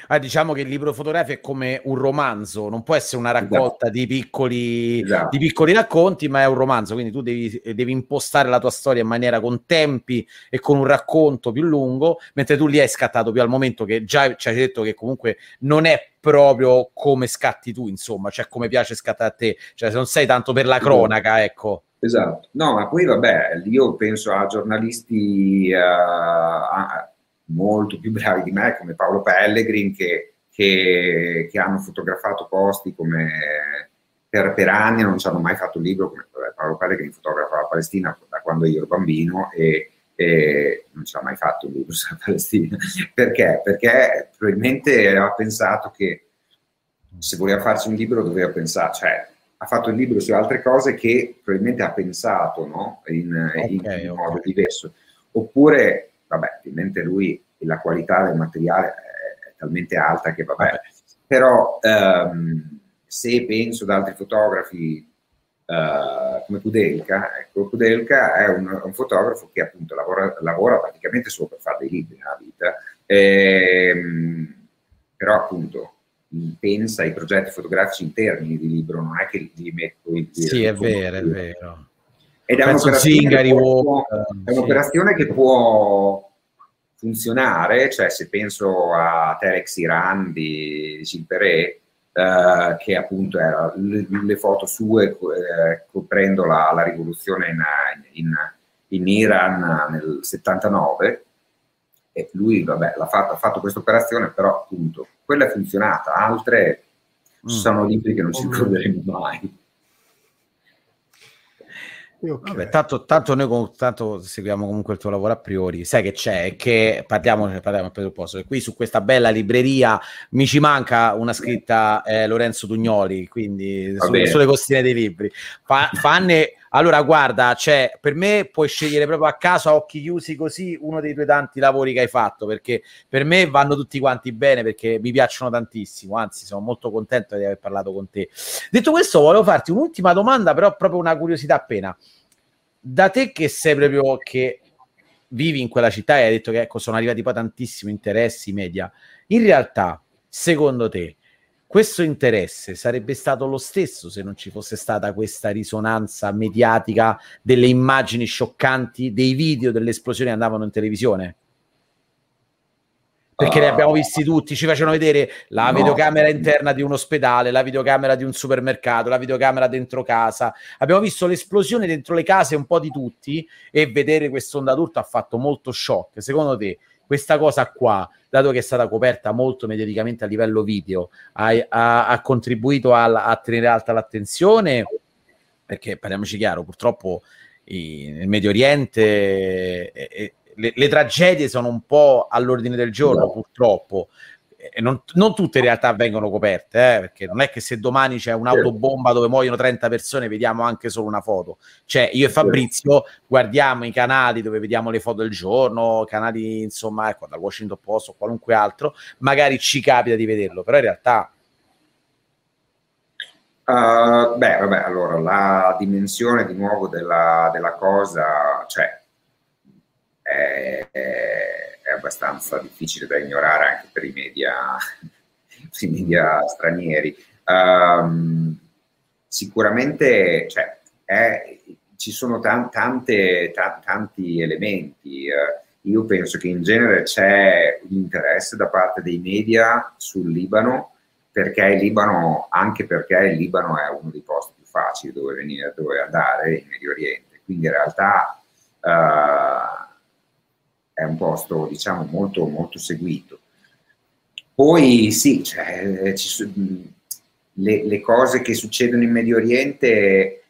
Ah, diciamo che il libro fotografico è come un romanzo, non può essere una raccolta esatto. di, piccoli, esatto. di, piccoli, racconti, ma è un romanzo, quindi tu devi, devi, impostare la tua storia in maniera con tempi e con un racconto più lungo, mentre tu lì hai scattato più al momento che già ci hai detto che comunque non è proprio come scatti tu, insomma, cioè come piace scattare a te, cioè se non sei tanto per la cronaca, ecco. Esatto, no, ma poi vabbè, io penso a giornalisti... Uh, a, molto più bravi di me, come Paolo Pellegrin, che, che, che hanno fotografato posti come per, per, anni, non ci hanno mai fatto un libro, come Paolo Pellegrin fotografa la Palestina da quando io ero bambino e, e non ci ha mai fatto un libro sulla Palestina. Perché? Perché probabilmente aveva pensato che se voleva farci un libro doveva pensare, cioè ha fatto il libro su altre cose che probabilmente ha pensato no? in, okay, in okay. modo diverso. Oppure vabbè, ovviamente lui la qualità del materiale è, talmente alta che vabbè, vabbè. però um, se penso ad altri fotografi uh, come Kudelka, ecco, Kudelka è un, un, fotografo che appunto lavora, lavora, praticamente solo per fare dei libri nella vita, ehm, però appunto pensa ai progetti fotografici in termini di libro, non è che li metto in Sì, è vero, è vero. Ed è un'operazione, che può, è un'operazione che può funzionare, cioè se penso a Telex Iran di, di Gilperé, eh, che appunto era le, le foto sue eh, coprendo la, la rivoluzione in, in, in, Iran nel 79, e lui vabbè, l'ha fatto, ha fatto questa operazione, però appunto quella è funzionata, altre mm. sono libri che non ci ricorderemo mai. Okay. Vabbè, tanto, tanto noi tanto seguiamo comunque il tuo lavoro a priori, sai che c'è, che parliamo, parliamo presupposto, che qui su questa bella libreria mi ci manca una scritta eh, Lorenzo Tugnoli, quindi su, sulle costine dei libri. Fa, fanne, allora guarda, cioè, per me puoi scegliere proprio a caso a occhi chiusi così uno dei tuoi tanti lavori che hai fatto, perché per me vanno tutti quanti bene, perché mi piacciono tantissimo, anzi sono molto contento di aver parlato con te. Detto questo, volevo farti un'ultima domanda, però proprio una curiosità appena da te che sei proprio che vivi in quella città e hai detto che ecco, sono arrivati poi tantissimi interessi media, in realtà, secondo te, questo interesse sarebbe stato lo stesso se non ci fosse stata questa risonanza mediatica delle immagini scioccanti, dei video delle esplosioni che andavano in televisione? perché li abbiamo visti tutti, ci facevano vedere la no. videocamera interna di un ospedale, la videocamera di un supermercato, la videocamera dentro casa, abbiamo visto l'esplosione dentro le case un po' di tutti e vedere quest'onda d'urto ha fatto molto shock. Secondo te questa cosa qua, dato che è stata coperta molto mediaticamente a livello video, ha, ha, ha contribuito a, a, tenere alta l'attenzione? Perché parliamoci chiaro, purtroppo i, nel Medio Oriente... È, è, le, le, tragedie sono un po' all'ordine del giorno, no. purtroppo. E non, non, tutte in realtà vengono coperte, eh, perché non è che se domani c'è un'autobomba dove muoiono 30 persone vediamo anche solo una foto. Cioè, io e Fabrizio guardiamo i canali dove vediamo le foto del giorno, canali insomma, ecco, dal Washington Post o qualunque altro, magari ci capita di vederlo, però in realtà Uh, beh, vabbè, allora la dimensione di nuovo della, della cosa, cioè, è, è, abbastanza difficile da ignorare anche per i media, i media stranieri. Um, sicuramente, cioè, è, ci sono tan, tante, t- tanti elementi. Uh, io penso che in genere c'è un interesse da parte dei media sul Libano perché il Libano, anche perché il Libano è uno dei posti più facili dove, venire, dove andare in Medio Oriente, quindi in realtà uh, è un posto diciamo molto, molto seguito. Poi sì, cioè, ci, le, le, cose che succedono in Medio Oriente eh,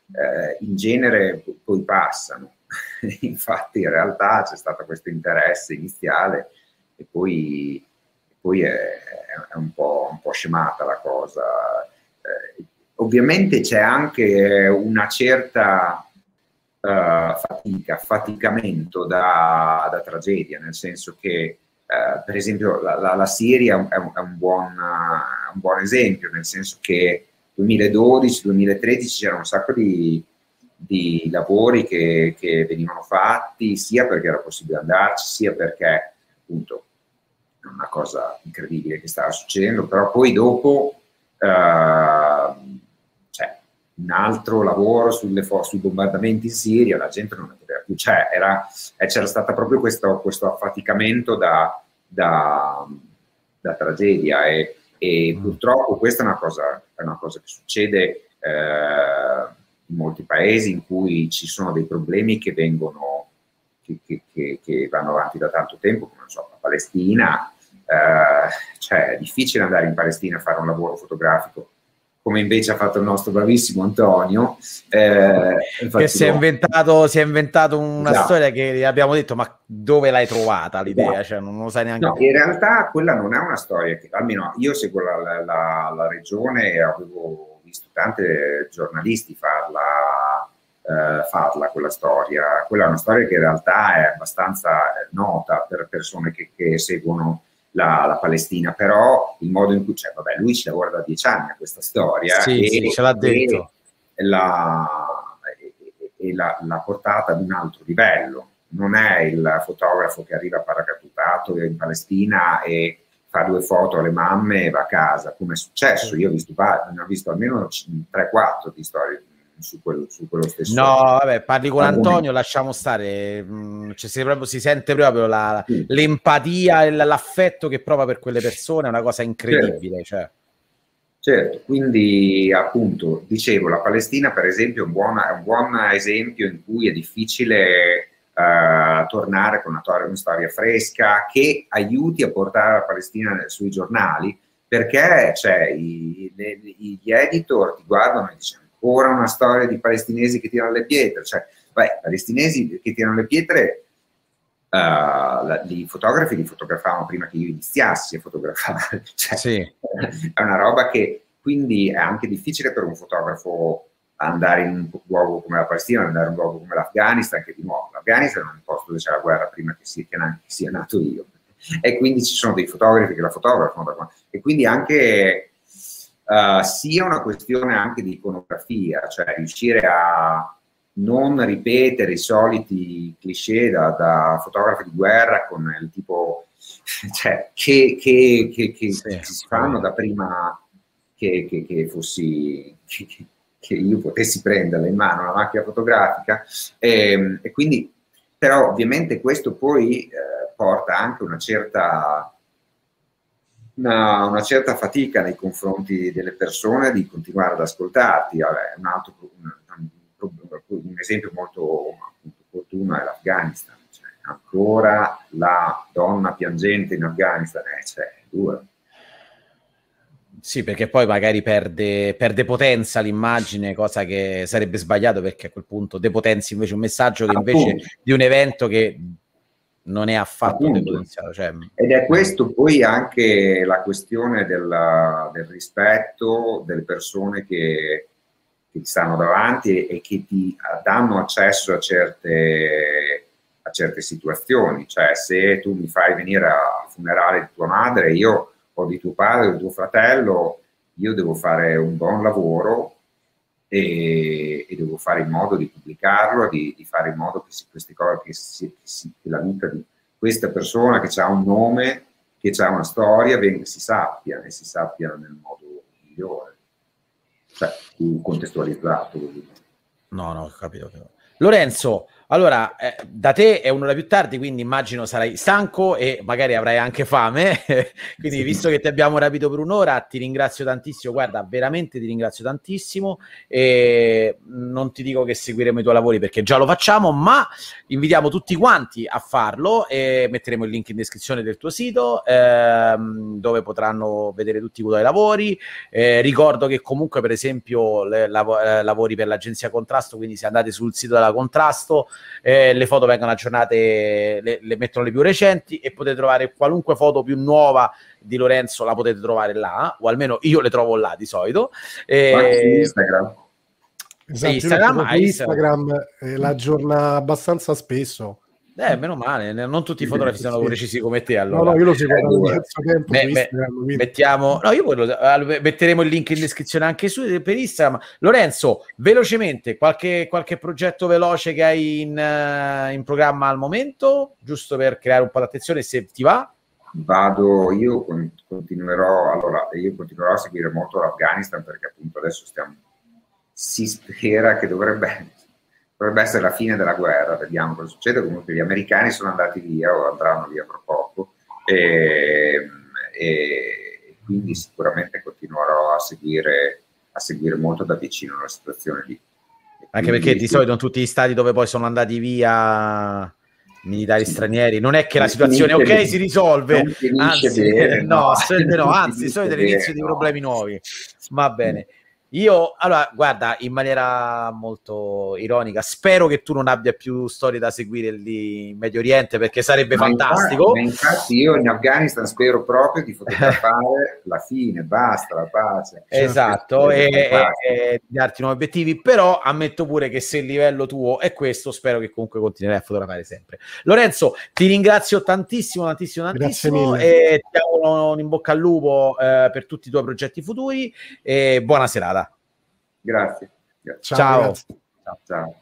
in genere poi passano. Infatti in realtà c'è stato questo interesse iniziale e poi poi è, è un, po', un, po', scemata la cosa. Eh, ovviamente c'è anche una certa uh, fatica, faticamento da, da, tragedia, nel senso che uh, per esempio la, la, la Siria è, un, è un, buon, uh, un, buon, esempio, nel senso che 2012-2013 c'era un sacco di, di lavori che, che venivano fatti sia perché era possibile andarci, sia perché appunto una cosa incredibile che stava succedendo, però poi dopo eh, cioè, un altro lavoro sulle sui bombardamenti in Siria, la gente non poteva più, cioè, era, eh, c'era stato proprio questo, questo affaticamento da, da, da tragedia e, e mm. purtroppo questa è una cosa, è una cosa che succede eh, in molti paesi in cui ci sono dei problemi che vengono che, che, che, vanno avanti da tanto tempo, come so, la Palestina, eh, cioè è difficile andare in Palestina a fare un lavoro fotografico come invece ha fatto il nostro bravissimo Antonio. Eh, che si è, inventato, si è, inventato, una esatto. storia che abbiamo detto, ma dove l'hai trovata l'idea? Esatto. Cioè, non lo sai neanche. No, in realtà quella non è una storia che, almeno io seguo la, la, la regione e avevo visto tanti giornalisti farla, eh, farla quella storia. Quella è una storia che in realtà è abbastanza eh, nota per persone che, che seguono la, la, Palestina, però il modo in cui, cioè, vabbè, lui ci lavora da dieci anni a questa storia sì, e, sì, ce l'ha detto. La, e, e la, l'ha portata ad un altro livello. Non è il fotografo che arriva paracadutato in Palestina e fa due foto alle mamme e va a casa, come è successo. Io ho visto, ne ho visto almeno 3-4 di storie su quello, su quello stesso. No, vabbè, parli con Antonio, lasciamo stare. Mm, cioè, si, proprio, si, sente proprio la, sì. l'empatia e l'affetto che prova per quelle persone, è una cosa incredibile. Certo. Cioè. certo. quindi appunto, dicevo, la Palestina per esempio è un buon, è un buon esempio in cui è difficile uh, tornare con una, una, storia fresca che aiuti a portare la Palestina sui giornali, perché cioè, i, le, gli editor ti guardano e dicono ora una storia di palestinesi che tirano le pietre, cioè, beh, palestinesi che tirano le pietre, uh, la, i fotografi li fotografavano prima che io iniziassi a fotografare, cioè, sì. è una roba che quindi è anche difficile per un fotografo andare in un luogo come la Palestina, andare in un luogo come l'Afghanistan, che di nuovo l'Afghanistan è un posto dove c'è la guerra prima che sia, che sia nato io. E quindi ci sono dei fotografi che la fotografano. E quindi anche uh, sia una questione anche di iconografia, cioè riuscire a non ripetere i soliti cliché da, da fotografi di guerra con il tipo cioè, che, che, che, che sì, si fanno da prima che, che fossi che, io potessi prenderla in mano la macchina fotografica. E, ehm, e quindi però ovviamente questo poi eh, porta anche una certa una, una, certa fatica nei confronti delle persone di continuare ad ascoltarti. Vabbè, un, altro, un, un, un esempio molto opportuno è l'Afghanistan. Cioè, ancora la donna piangente in Afghanistan, eh, cioè, dura. Sì, perché poi magari perde, perde, potenza l'immagine, cosa che sarebbe sbagliato perché a quel punto depotenzi invece un messaggio che invece Appunto. di un evento che non è affatto depotenziato. Cioè... Ed è questo poi anche la questione della, del rispetto delle persone che, che, ti stanno davanti e, che ti danno accesso a certe, a certe situazioni. Cioè, se tu mi fai venire al funerale di tua madre, io o di tuo padre o di tuo fratello, io devo fare un buon lavoro e, e, devo fare in modo di pubblicarlo, di, di fare in modo che si, cose, che, si, che, si, che, la vita di questa persona che ha un nome, che ha una storia, ben, si sappia e si sappia nel modo migliore, cioè più contestualizzato. No, no, ho capito. Lorenzo, allora, eh, da te è un'ora più tardi, quindi immagino sarai stanco e magari avrai anche fame. quindi, sì. visto che ti abbiamo rapito per un'ora, ti ringrazio tantissimo. Guarda, veramente ti ringrazio tantissimo. E non ti dico che seguiremo i tuoi lavori perché già lo facciamo, ma invitiamo tutti quanti a farlo e metteremo il link in descrizione del tuo sito ehm, dove potranno vedere tutti i tuoi lavori. Eh, ricordo che comunque, per esempio, le, lav- eh, lavori per l'agenzia Contrasto, quindi se andate sul sito della Contrasto eh, le foto vengono aggiornate, le, le, mettono le più recenti e potete trovare qualunque foto più nuova di Lorenzo, la potete trovare là, o almeno io le trovo là di solito. Eh, Instagram. Esatto, Instagram, Instagram, Instagram eh, la aggiorna abbastanza spesso eh, meno male, non tutti i fotografi sono sì. precisi come te. Allora. No, no, io lo seguo da tempo me, me, mettiamo, no, io poi lo, metteremo il link in descrizione anche su per Instagram. Lorenzo, velocemente, qualche, qualche progetto veloce che hai in, uh, in programma al momento, giusto per creare un po' di attenzione se ti va? Vado, io continuerò, allora, io continuerò a seguire molto l'Afghanistan perché appunto adesso stiamo, si spera che dovrebbe dovrebbe essere la fine della guerra, vediamo cosa succede, comunque gli americani sono andati via o andranno via fra poco e, e quindi sicuramente continuerò a seguire, a seguire molto da vicino la situazione lì. Anche perché di solito in tutti gli stati dove poi sono andati via militari sì. stranieri, non è che la situazione ok bene. si risolve, anzi, bene, no, no, no, anzi, solito l'inizio di problemi nuovi. Va bene. Io, allora, guarda, in maniera molto ironica, spero che tu non abbia più storie da seguire lì in Medio Oriente perché sarebbe ma fantastico. Infatti, infatti, io in Afghanistan spero proprio di fotografare la fine, basta, la pace. Esatto, e, e, e, darti nuovi obiettivi, però ammetto pure che se il livello tuo è questo, spero che comunque continuerai a fotografare sempre. Lorenzo, ti ringrazio tantissimo, tantissimo, tantissimo e ti auguro un in bocca al lupo eh, per tutti i tuoi progetti futuri e buona serata. Grazie. Ciao. Ciao. ciao.